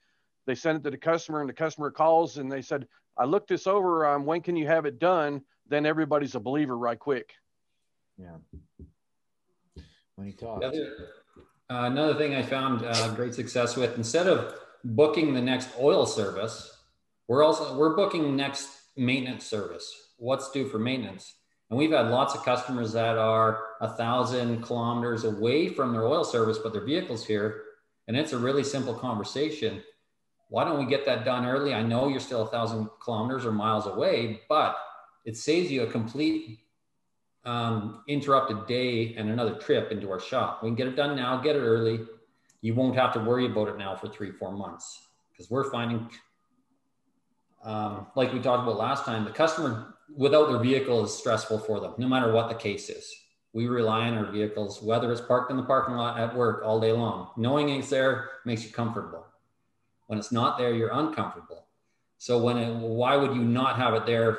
they send it to the customer and the customer calls and they said, I looked this over. Um, when can you have it done? Then everybody's a believer right quick. Yeah. When he talks. Uh, another thing I found uh, great success with instead of booking the next oil service, we're also we're booking next maintenance service. What's due for maintenance? And we've had lots of customers that are a thousand kilometers away from their oil service, but their vehicle's here. And it's a really simple conversation why don't we get that done early? I know you're still a thousand kilometers or miles away, but it saves you a complete um, interrupted day and another trip into our shop. We can get it done now, get it early. You won't have to worry about it now for three, four months because we're finding, um, like we talked about last time, the customer without their vehicle is stressful for them, no matter what the case is. We rely on our vehicles, whether it's parked in the parking lot at work all day long. Knowing it's there makes you comfortable. When it's not there, you're uncomfortable. So when it, why would you not have it there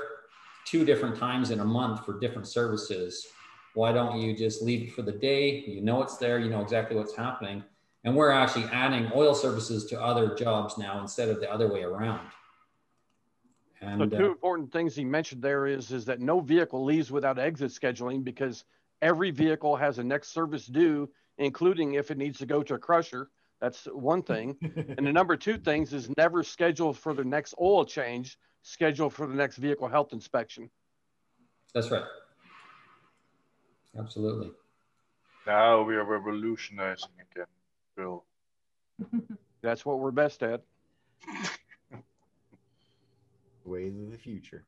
two different times in a month for different services? Why don't you just leave it for the day? You know it's there, you know exactly what's happening. And we're actually adding oil services to other jobs now instead of the other way around. And, so two uh, important things he mentioned there is is that no vehicle leaves without exit scheduling because every vehicle has a next service due, including if it needs to go to a crusher. That's one thing. and the number two things is never schedule for the next oil change, schedule for the next vehicle health inspection. That's right. Absolutely. Now we are revolutionizing again, Bill. That's what we're best at. Ways of the future.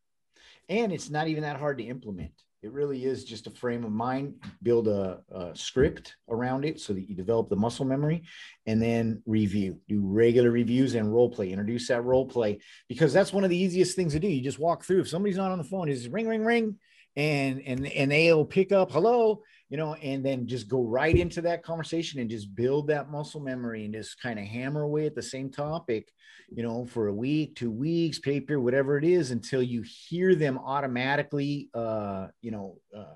And it's not even that hard to implement. It really is just a frame of mind. Build a, a, script around it so that you develop the muscle memory, and then review. Do regular reviews and role play. Introduce that role play because that's one of the easiest things to do. You just walk through. If somebody's not on the phone, is ring, ring, ring, and and and they'll pick up hello, you know, and then just go right into that conversation and just build that muscle memory and just kind of hammer away at the same topic, you know, for a week, two weeks, paper, whatever it is, until you hear them automatically, uh, you know, uh,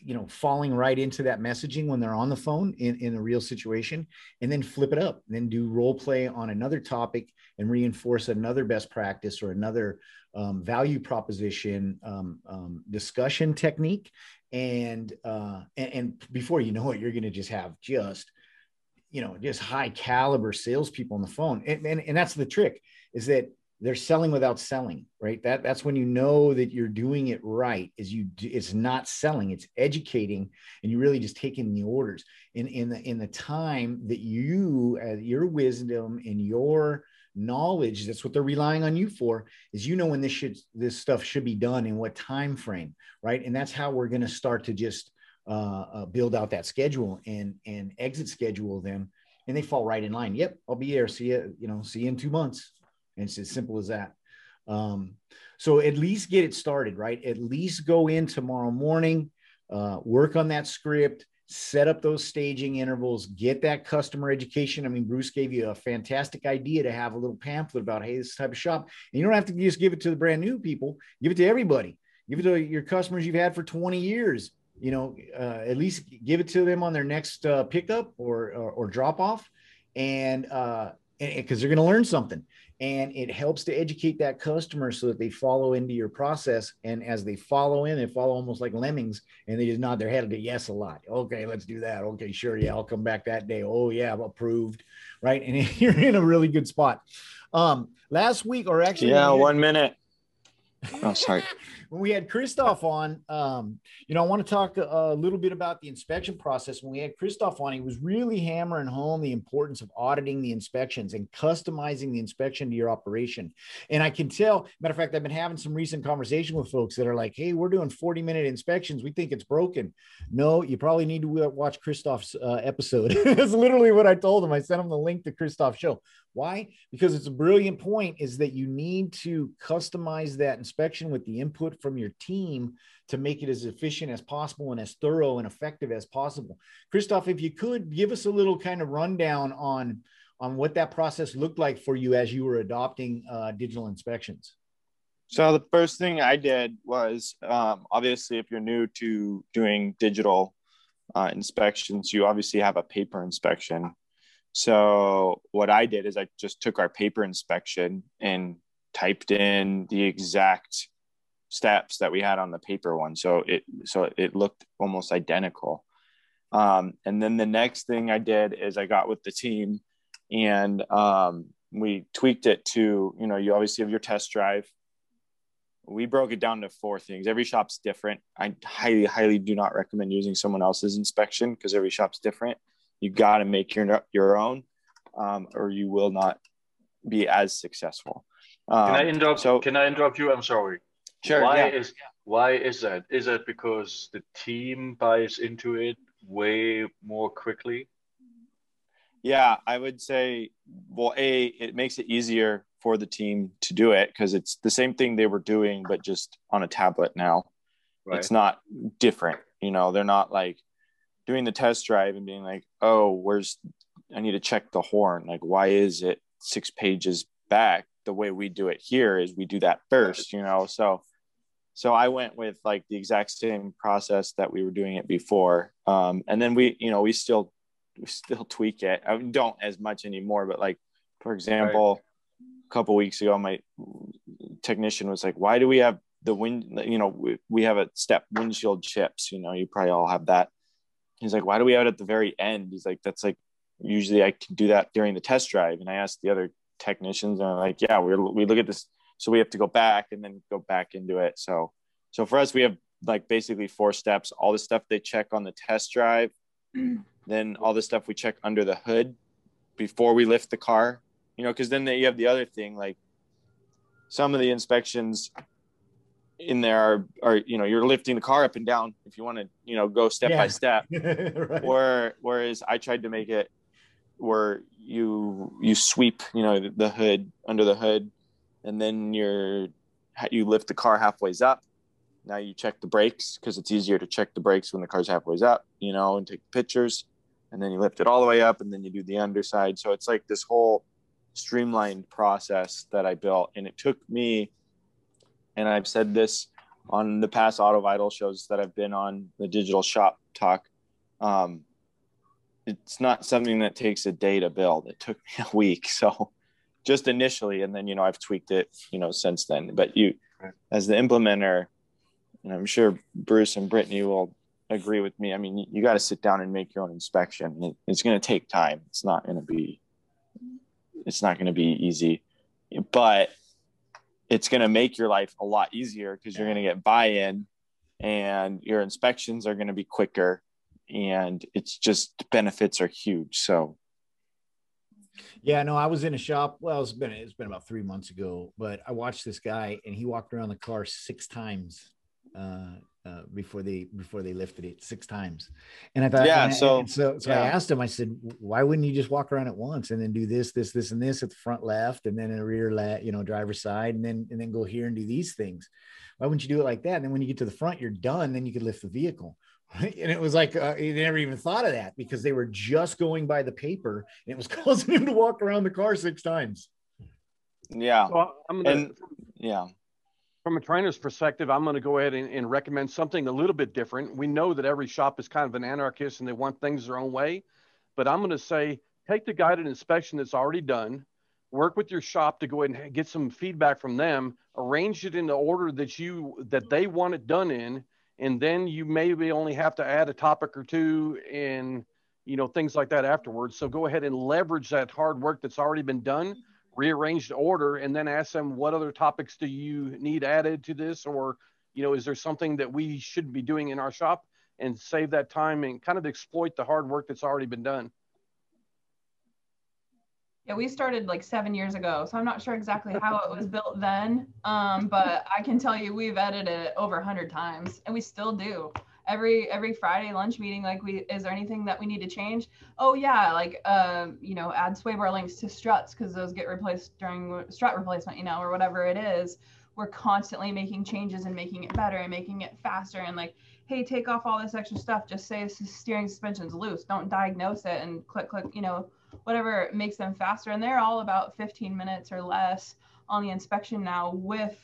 you know, falling right into that messaging when they're on the phone in, in a real situation, and then flip it up, then do role play on another topic and reinforce another best practice or another um, value proposition um, um, discussion technique. And uh and, and before you know it you're going to just have just you know just high caliber salespeople on the phone. And, and and that's the trick is that they're selling without selling right? That that's when you know that you're doing it right is you it's not selling it's educating and you really just taking the orders. In in the in the time that you as your wisdom and your knowledge that's what they're relying on you for is you know when this should this stuff should be done in what time frame right? And that's how we're going to start to just uh, uh, build out that schedule and and exit schedule them and they fall right in line. Yep i'll be there. See you you know see you in two months. And it's as simple as that. Um, so at least get it started right? At least go in tomorrow morning uh, work on that script set up those staging intervals, get that customer education. I mean, Bruce gave you a fantastic idea to have a little pamphlet about, hey, this type of shop. And you don't have to just give it to the brand new people, give it to everybody. Give it to your customers you've had for 20 years. You know, uh, at least give it to them on their next uh, pickup or, or, or drop off. And because uh, they're going to learn something and it helps to educate that customer so that they follow into your process. And as they follow in they follow almost like lemmings and they just nod their head to yes a lot. Okay let's do that. Okay sure. Yeah i'll come back that day. Oh yeah i'm approved. Right? And you're in a really good spot. Um last week or actually yeah one minute. Oh sorry when we had Christoph on, um, you know, I want to talk a, a, little bit about the inspection process. When we had Christoph on, he was really hammering home the importance of auditing the inspections and customizing the inspection to your operation. And I can tell, matter of fact, I've been having some recent conversation with folks that are like, "Hey, we're doing 40 minute inspections. We think it's broken." No, you probably need to watch Christoph's uh, episode. That's literally what I told him. I sent him the link to Christoph's show. Why? Because it's a brilliant point. Is that you need to customize that inspection with the input from your team to make it as efficient as possible and as thorough and effective as possible. Christoph, if you could give us a little kind of rundown on on what that process looked like for you as you were adopting uh, digital inspections. So the first thing I did was um, obviously if you're new to doing digital uh, inspections, you obviously have a paper inspection. So what I did is I just took our paper inspection and typed in the exact steps that we had on the paper one. So it so it looked almost identical. Um, and then the next thing I did is I got with the team and um, we tweaked it to you know you obviously have your test drive. We broke it down to four things. Every shop's different. I highly highly do not recommend using someone else's inspection because every shop's different. You got to make your your own, um, or you will not be as successful. Um, can I um, interrupt? So, can I interrupt you? I'm sorry. Sure. Why yeah. is why is that? Is that because the team buys into it way more quickly? Yeah, I would say, well, a it makes it easier for the team to do it because it's the same thing they were doing, but just on a tablet now. Right. It's not different, you know. They're not like doing the test drive and being like, "Oh, where's I need to check the horn. Like, why is it six pages back? The way we do it here is we do that first, you know. So so I went with like the exact same process that we were doing it before. Um, and then we, you know, we still we still tweak it. I don't as much anymore, but like for example, right. a couple weeks ago, my technician was like, "Why do we have the wind? You know, we, we have a step windshield chips. You know, you probably all have that." He's like, "Why do we have it at the very end?" He's like, "That's like usually I can do that during the test drive." And I asked the other technicians, and I'm like, "Yeah, we we look at this so we have to go back and then go back into it so so for us we have like basically four steps all the stuff they check on the test drive then all the stuff we check under the hood before we lift the car you know because then they, you have the other thing like some of the inspections in there are, are you know you're lifting the car up and down if you want to you know go step yeah. by step right. or whereas i tried to make it where you you sweep you know the hood under the hood and then you're you lift the car halfway up. Now you check the brakes because it's easier to check the brakes when the car's halfway up, you know, and take pictures. And then you lift it all the way up, and then you do the underside. So it's like this whole streamlined process that I built, and it took me. And I've said this on the past Auto Vital shows that I've been on the digital shop talk. Um, it's not something that takes a day to build. It took me a week. So just initially and then you know i've tweaked it you know since then. But you right. as the implementer and i'm sure bruce and brittany will agree with me i mean you, you got to sit down and make your own inspection. It, it's going to take time. It's not going to be it's not going to be easy. But it's going to make your life a lot easier because you're going to get buy-in and your inspections are going to be quicker and it's just benefits are huge. So yeah, no, I was in a shop. Well, it's been it's been about three months ago, but I watched this guy and he walked around the car six times uh, uh, before they before they lifted it six times. And I thought, yeah, so so so yeah. I asked him. I said, why wouldn't you just walk around at once and then do this, this, this, and this at the front left, and then in the rear left, you know, driver's side, and then and then go here and do these things. Why wouldn't you do it like that? And then when you get to the front, you're done. Then you could lift the vehicle. And it was like uh, he never even thought of that because they were just going by the paper, and it was causing him to walk around the car six times. Yeah, so I'm gonna, and yeah. From a trainer's perspective, I'm going to go ahead and, and recommend something a little bit different. We know that every shop is kind of an anarchist and they want things their own way, but I'm going to say take the guided inspection that's already done, work with your shop to go ahead and get some feedback from them, arrange it in the order that you that they want it done in and then you maybe only have to add a topic or two and you know things like that afterwards. So go ahead and leverage that hard work that's already been done rearrange the order and then ask them what other topics do you need added to this? Or you know, is there something that we should be doing in our shop? and save that time and kind of exploit the hard work that's already been done? Yeah, we started like seven years ago, so I'm not sure exactly how it was built then, um, but I can tell you we've edited it over a hundred times, and we still do. Every every Friday lunch meeting, like we, is there anything that we need to change? Oh yeah, like uh, you know, add sway bar links to struts because those get replaced during strut replacement, you know, or whatever it is. We're constantly making changes and making it better and making it faster and like, hey, take off all this extra stuff. Just say steering suspension's loose. Don't diagnose it and click click, you know whatever makes them faster. And they're all about 15 minutes or less on the inspection now with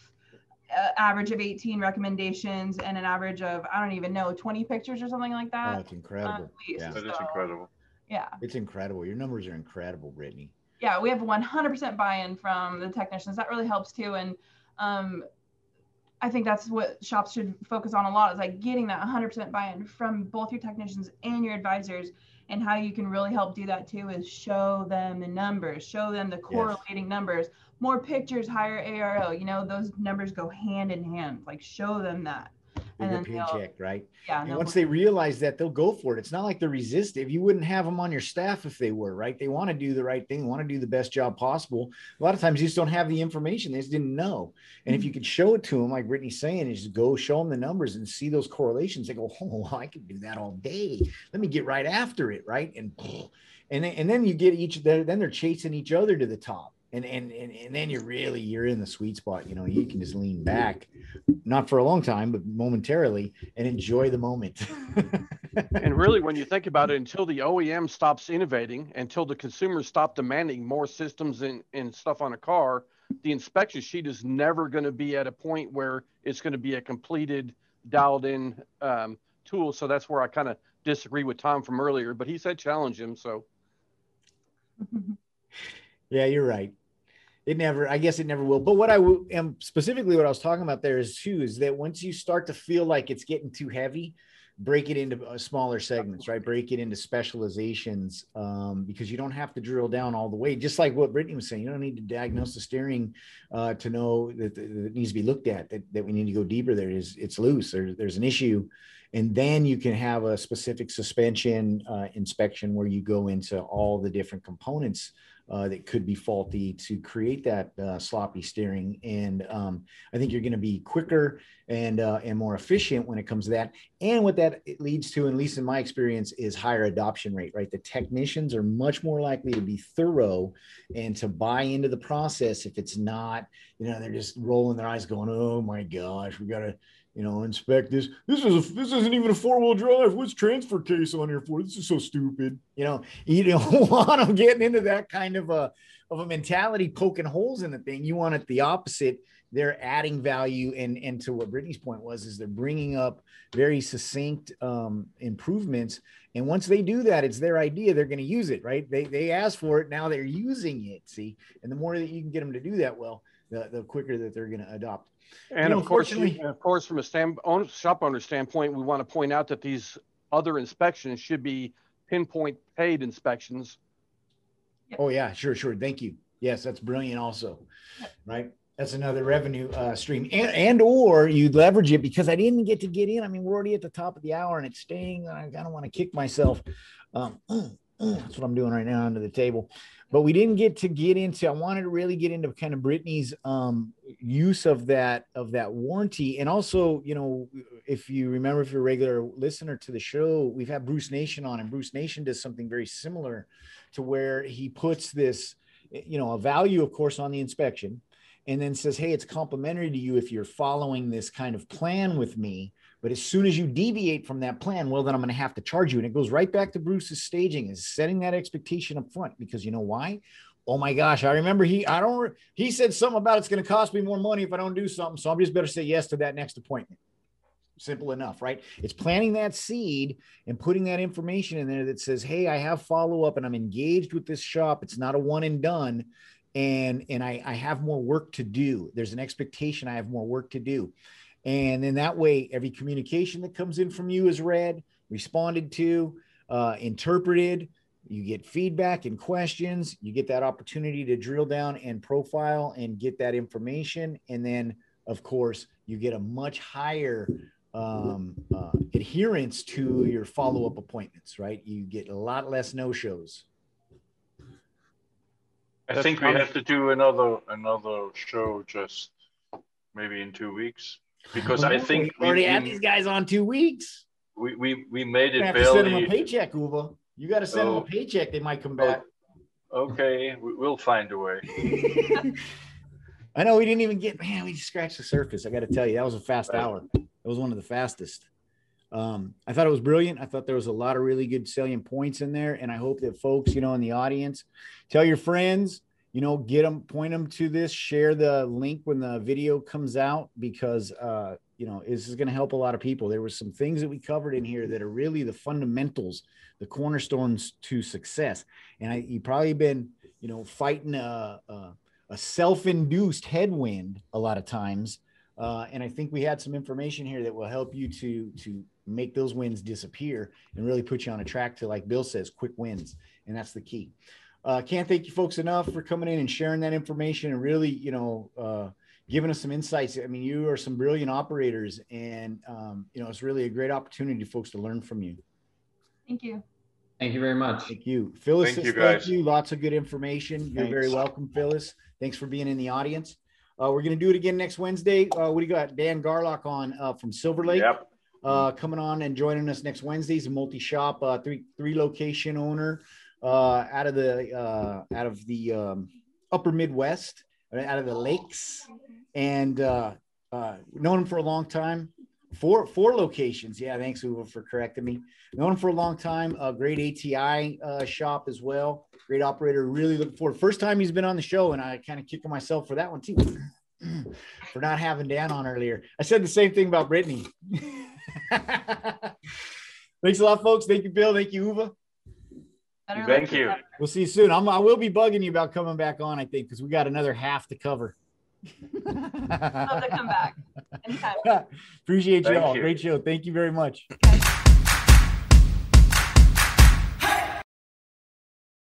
average of 18 recommendations and an average of I don't even know 20 pictures or something like that. Oh, it's incredible. Yeah. That is incredible. Yeah. It's incredible. Your numbers are incredible, Brittany. Yeah, we have 100% buy-in from the technicians. That really helps too. And um, I think that's what shops should focus on a lot is like getting that 100% buy-in from both your technicians and your advisors and how you can really help do that too is show them the numbers, show them the correlating yes. numbers. More pictures, higher ARO. You know, those numbers go hand in hand. Like show them that and then paycheck, right? Yeah. And once they realize that, they'll go for it. It's not like they're resistive. You wouldn't have them on your staff if they were, right? They want to do the right thing, want to do the best job possible. A lot of times, you just don't have the information. They just didn't know. And mm-hmm. if you could show it to them, like Brittany's saying, is just go show them the numbers and see those correlations. They go, oh, I could do that all day. Let me get right after it, right? And and then, and then you get each. Then they're chasing each other to the top and, and and and then you're really you're in the sweet spot you know you can just lean back not for a long time but momentarily and enjoy the moment. And really when you think about it until the oem stops innovating until the consumers stop demanding more systems and, and stuff on a car the inspection sheet is never going to be at a point where it's going to be a completed dialed in um, tool. So that's where i kind of disagree with tom from earlier but he said challenge him so. Yeah you're right it never i guess it never will. But what I am specifically what i was talking about there is too is that once you start to feel like it's getting too heavy break it into uh, smaller segments right? Break it into specializations um, because you don't have to drill down all the way. Just like what brittany was saying you don't need to diagnose the steering uh, to know that, that, it needs to be looked at that, that we need to go deeper there. Is it's loose. There's, there's an issue. And then you can have a specific suspension uh, inspection where you go into all the different components uh, that could be faulty to create that uh, sloppy steering. And um, I think you're going to be quicker and uh, and more efficient when it comes to that. And what that leads to, at least in my experience, is higher adoption rate. Right, the technicians are much more likely to be thorough and to buy into the process if it's not, you know, they're just rolling their eyes, going, "Oh my gosh, we got to." You know, inspect this. This is a, this isn't even a four wheel drive. What's transfer case on here for? This is so stupid. You know, you don't want them getting into that kind of a of a mentality, poking holes in the thing. You want it the opposite. They're adding value, and and to what Brittany's point was, is they're bringing up very succinct um, improvements. And once they do that, it's their idea. They're going to use it, right? They they ask for it. Now they're using it. See, and the more that you can get them to do that well, the the quicker that they're going to adopt. And you know, of course, of course, from a stand, shop owner standpoint, we want to point out that these other inspections should be pinpoint paid inspections. Oh yeah, sure, sure. Thank you. Yes, that's brilliant. Also, right. That's another revenue uh, stream, and and or you leverage it because I didn't get to get in. I mean, we're already at the top of the hour, and it's staying. I kind of want to kick myself. Um, that's what I'm doing right now under the table but we didn't get to get into i wanted to really get into kind of brittany's um, use of that of that warranty. And also you know if you remember if you're a regular listener to the show we've had bruce nation on and bruce nation does something very similar to where he puts this you know a value of course on the inspection and then says hey it's complimentary to you if you're following this kind of plan with me but as soon as you deviate from that plan, well, then I'm going to have to charge you. And it goes right back to Bruce's staging is setting that expectation up front because you know why? Oh my gosh, I remember he I don't he said something about it's going to cost me more money if I don't do something. So I'm just better say yes to that next appointment. Simple enough, right? It's planting that seed and putting that information in there that says, "Hey, I have follow up and I'm engaged with this shop. It's not a one and done." and and I, I have more work to do. There's an expectation I have more work to do. And then that way, every communication that comes in from you is read, responded to, uh, interpreted. You get feedback and questions. You get that opportunity to drill down and profile and get that information. And then, of course, you get a much higher um, uh, adherence to your follow up appointments, right? You get a lot less no shows. I think we have to do another another show just maybe in two weeks because I think we already we, had these guys on two weeks. We we, we made it barely. Send them a paycheck, Uwe. You got to send oh. them a paycheck. They might come back. Oh, okay, we'll find a way. I know we didn't even get man. We just scratched the surface. I got to tell you, that was a fast hour. It was one of the fastest. Um, I thought it was brilliant. I thought there was a lot of really good salient points in there, and I hope that folks, you know, in the audience, tell your friends, you know, get them, point them to this, share the link when the video comes out because, uh, you know, this is going to help a lot of people. There were some things that we covered in here that are really the fundamentals, the cornerstones to success. And I, you probably been, you know, fighting a, a, a self-induced headwind a lot of times. Uh, and I think we had some information here that will help you to to make those wins disappear and really put you on a track to, like Bill says, quick wins. And that's the key. Uh, can't thank you folks enough for coming in and sharing that information and really, you know, uh, giving us some insights. I mean, you are some brilliant operators, and um, you know, it's really a great opportunity, folks, to learn from you. Thank you. Thank you very much. Thank you, Phyllis. Thank you, guys. Thank you. Lots of good information. You're Thanks. very welcome, Phyllis. Thanks for being in the audience. Uh, we're going to do it again next Wednesday. Uh, what do you got? Dan Garlock on uh, from Silver Lake. Yep uh, coming on and joining us next Wednesday. He's a multi-shop, uh, three three location owner uh, out of the uh, out of the um, Upper Midwest, out of the lakes, and uh, uh, known him for a long time. Four four locations. Yeah, thanks Uwe for correcting me. Known him for a long time. A great ATI uh, shop as well. Great operator. Really looking forward. First time he's been on the show, and I kind of kicking myself for that one too. for not having Dan on earlier. I said the same thing about Brittany. Thanks a lot, folks. Thank you, Bill. Thank you, Uwe. Thank you. We'll see you soon. I'm, I will be bugging you about coming back on, I think, because we got another half to cover. Love to come back. Appreciate you Thank all. You. Great show. Thank you very much. Okay.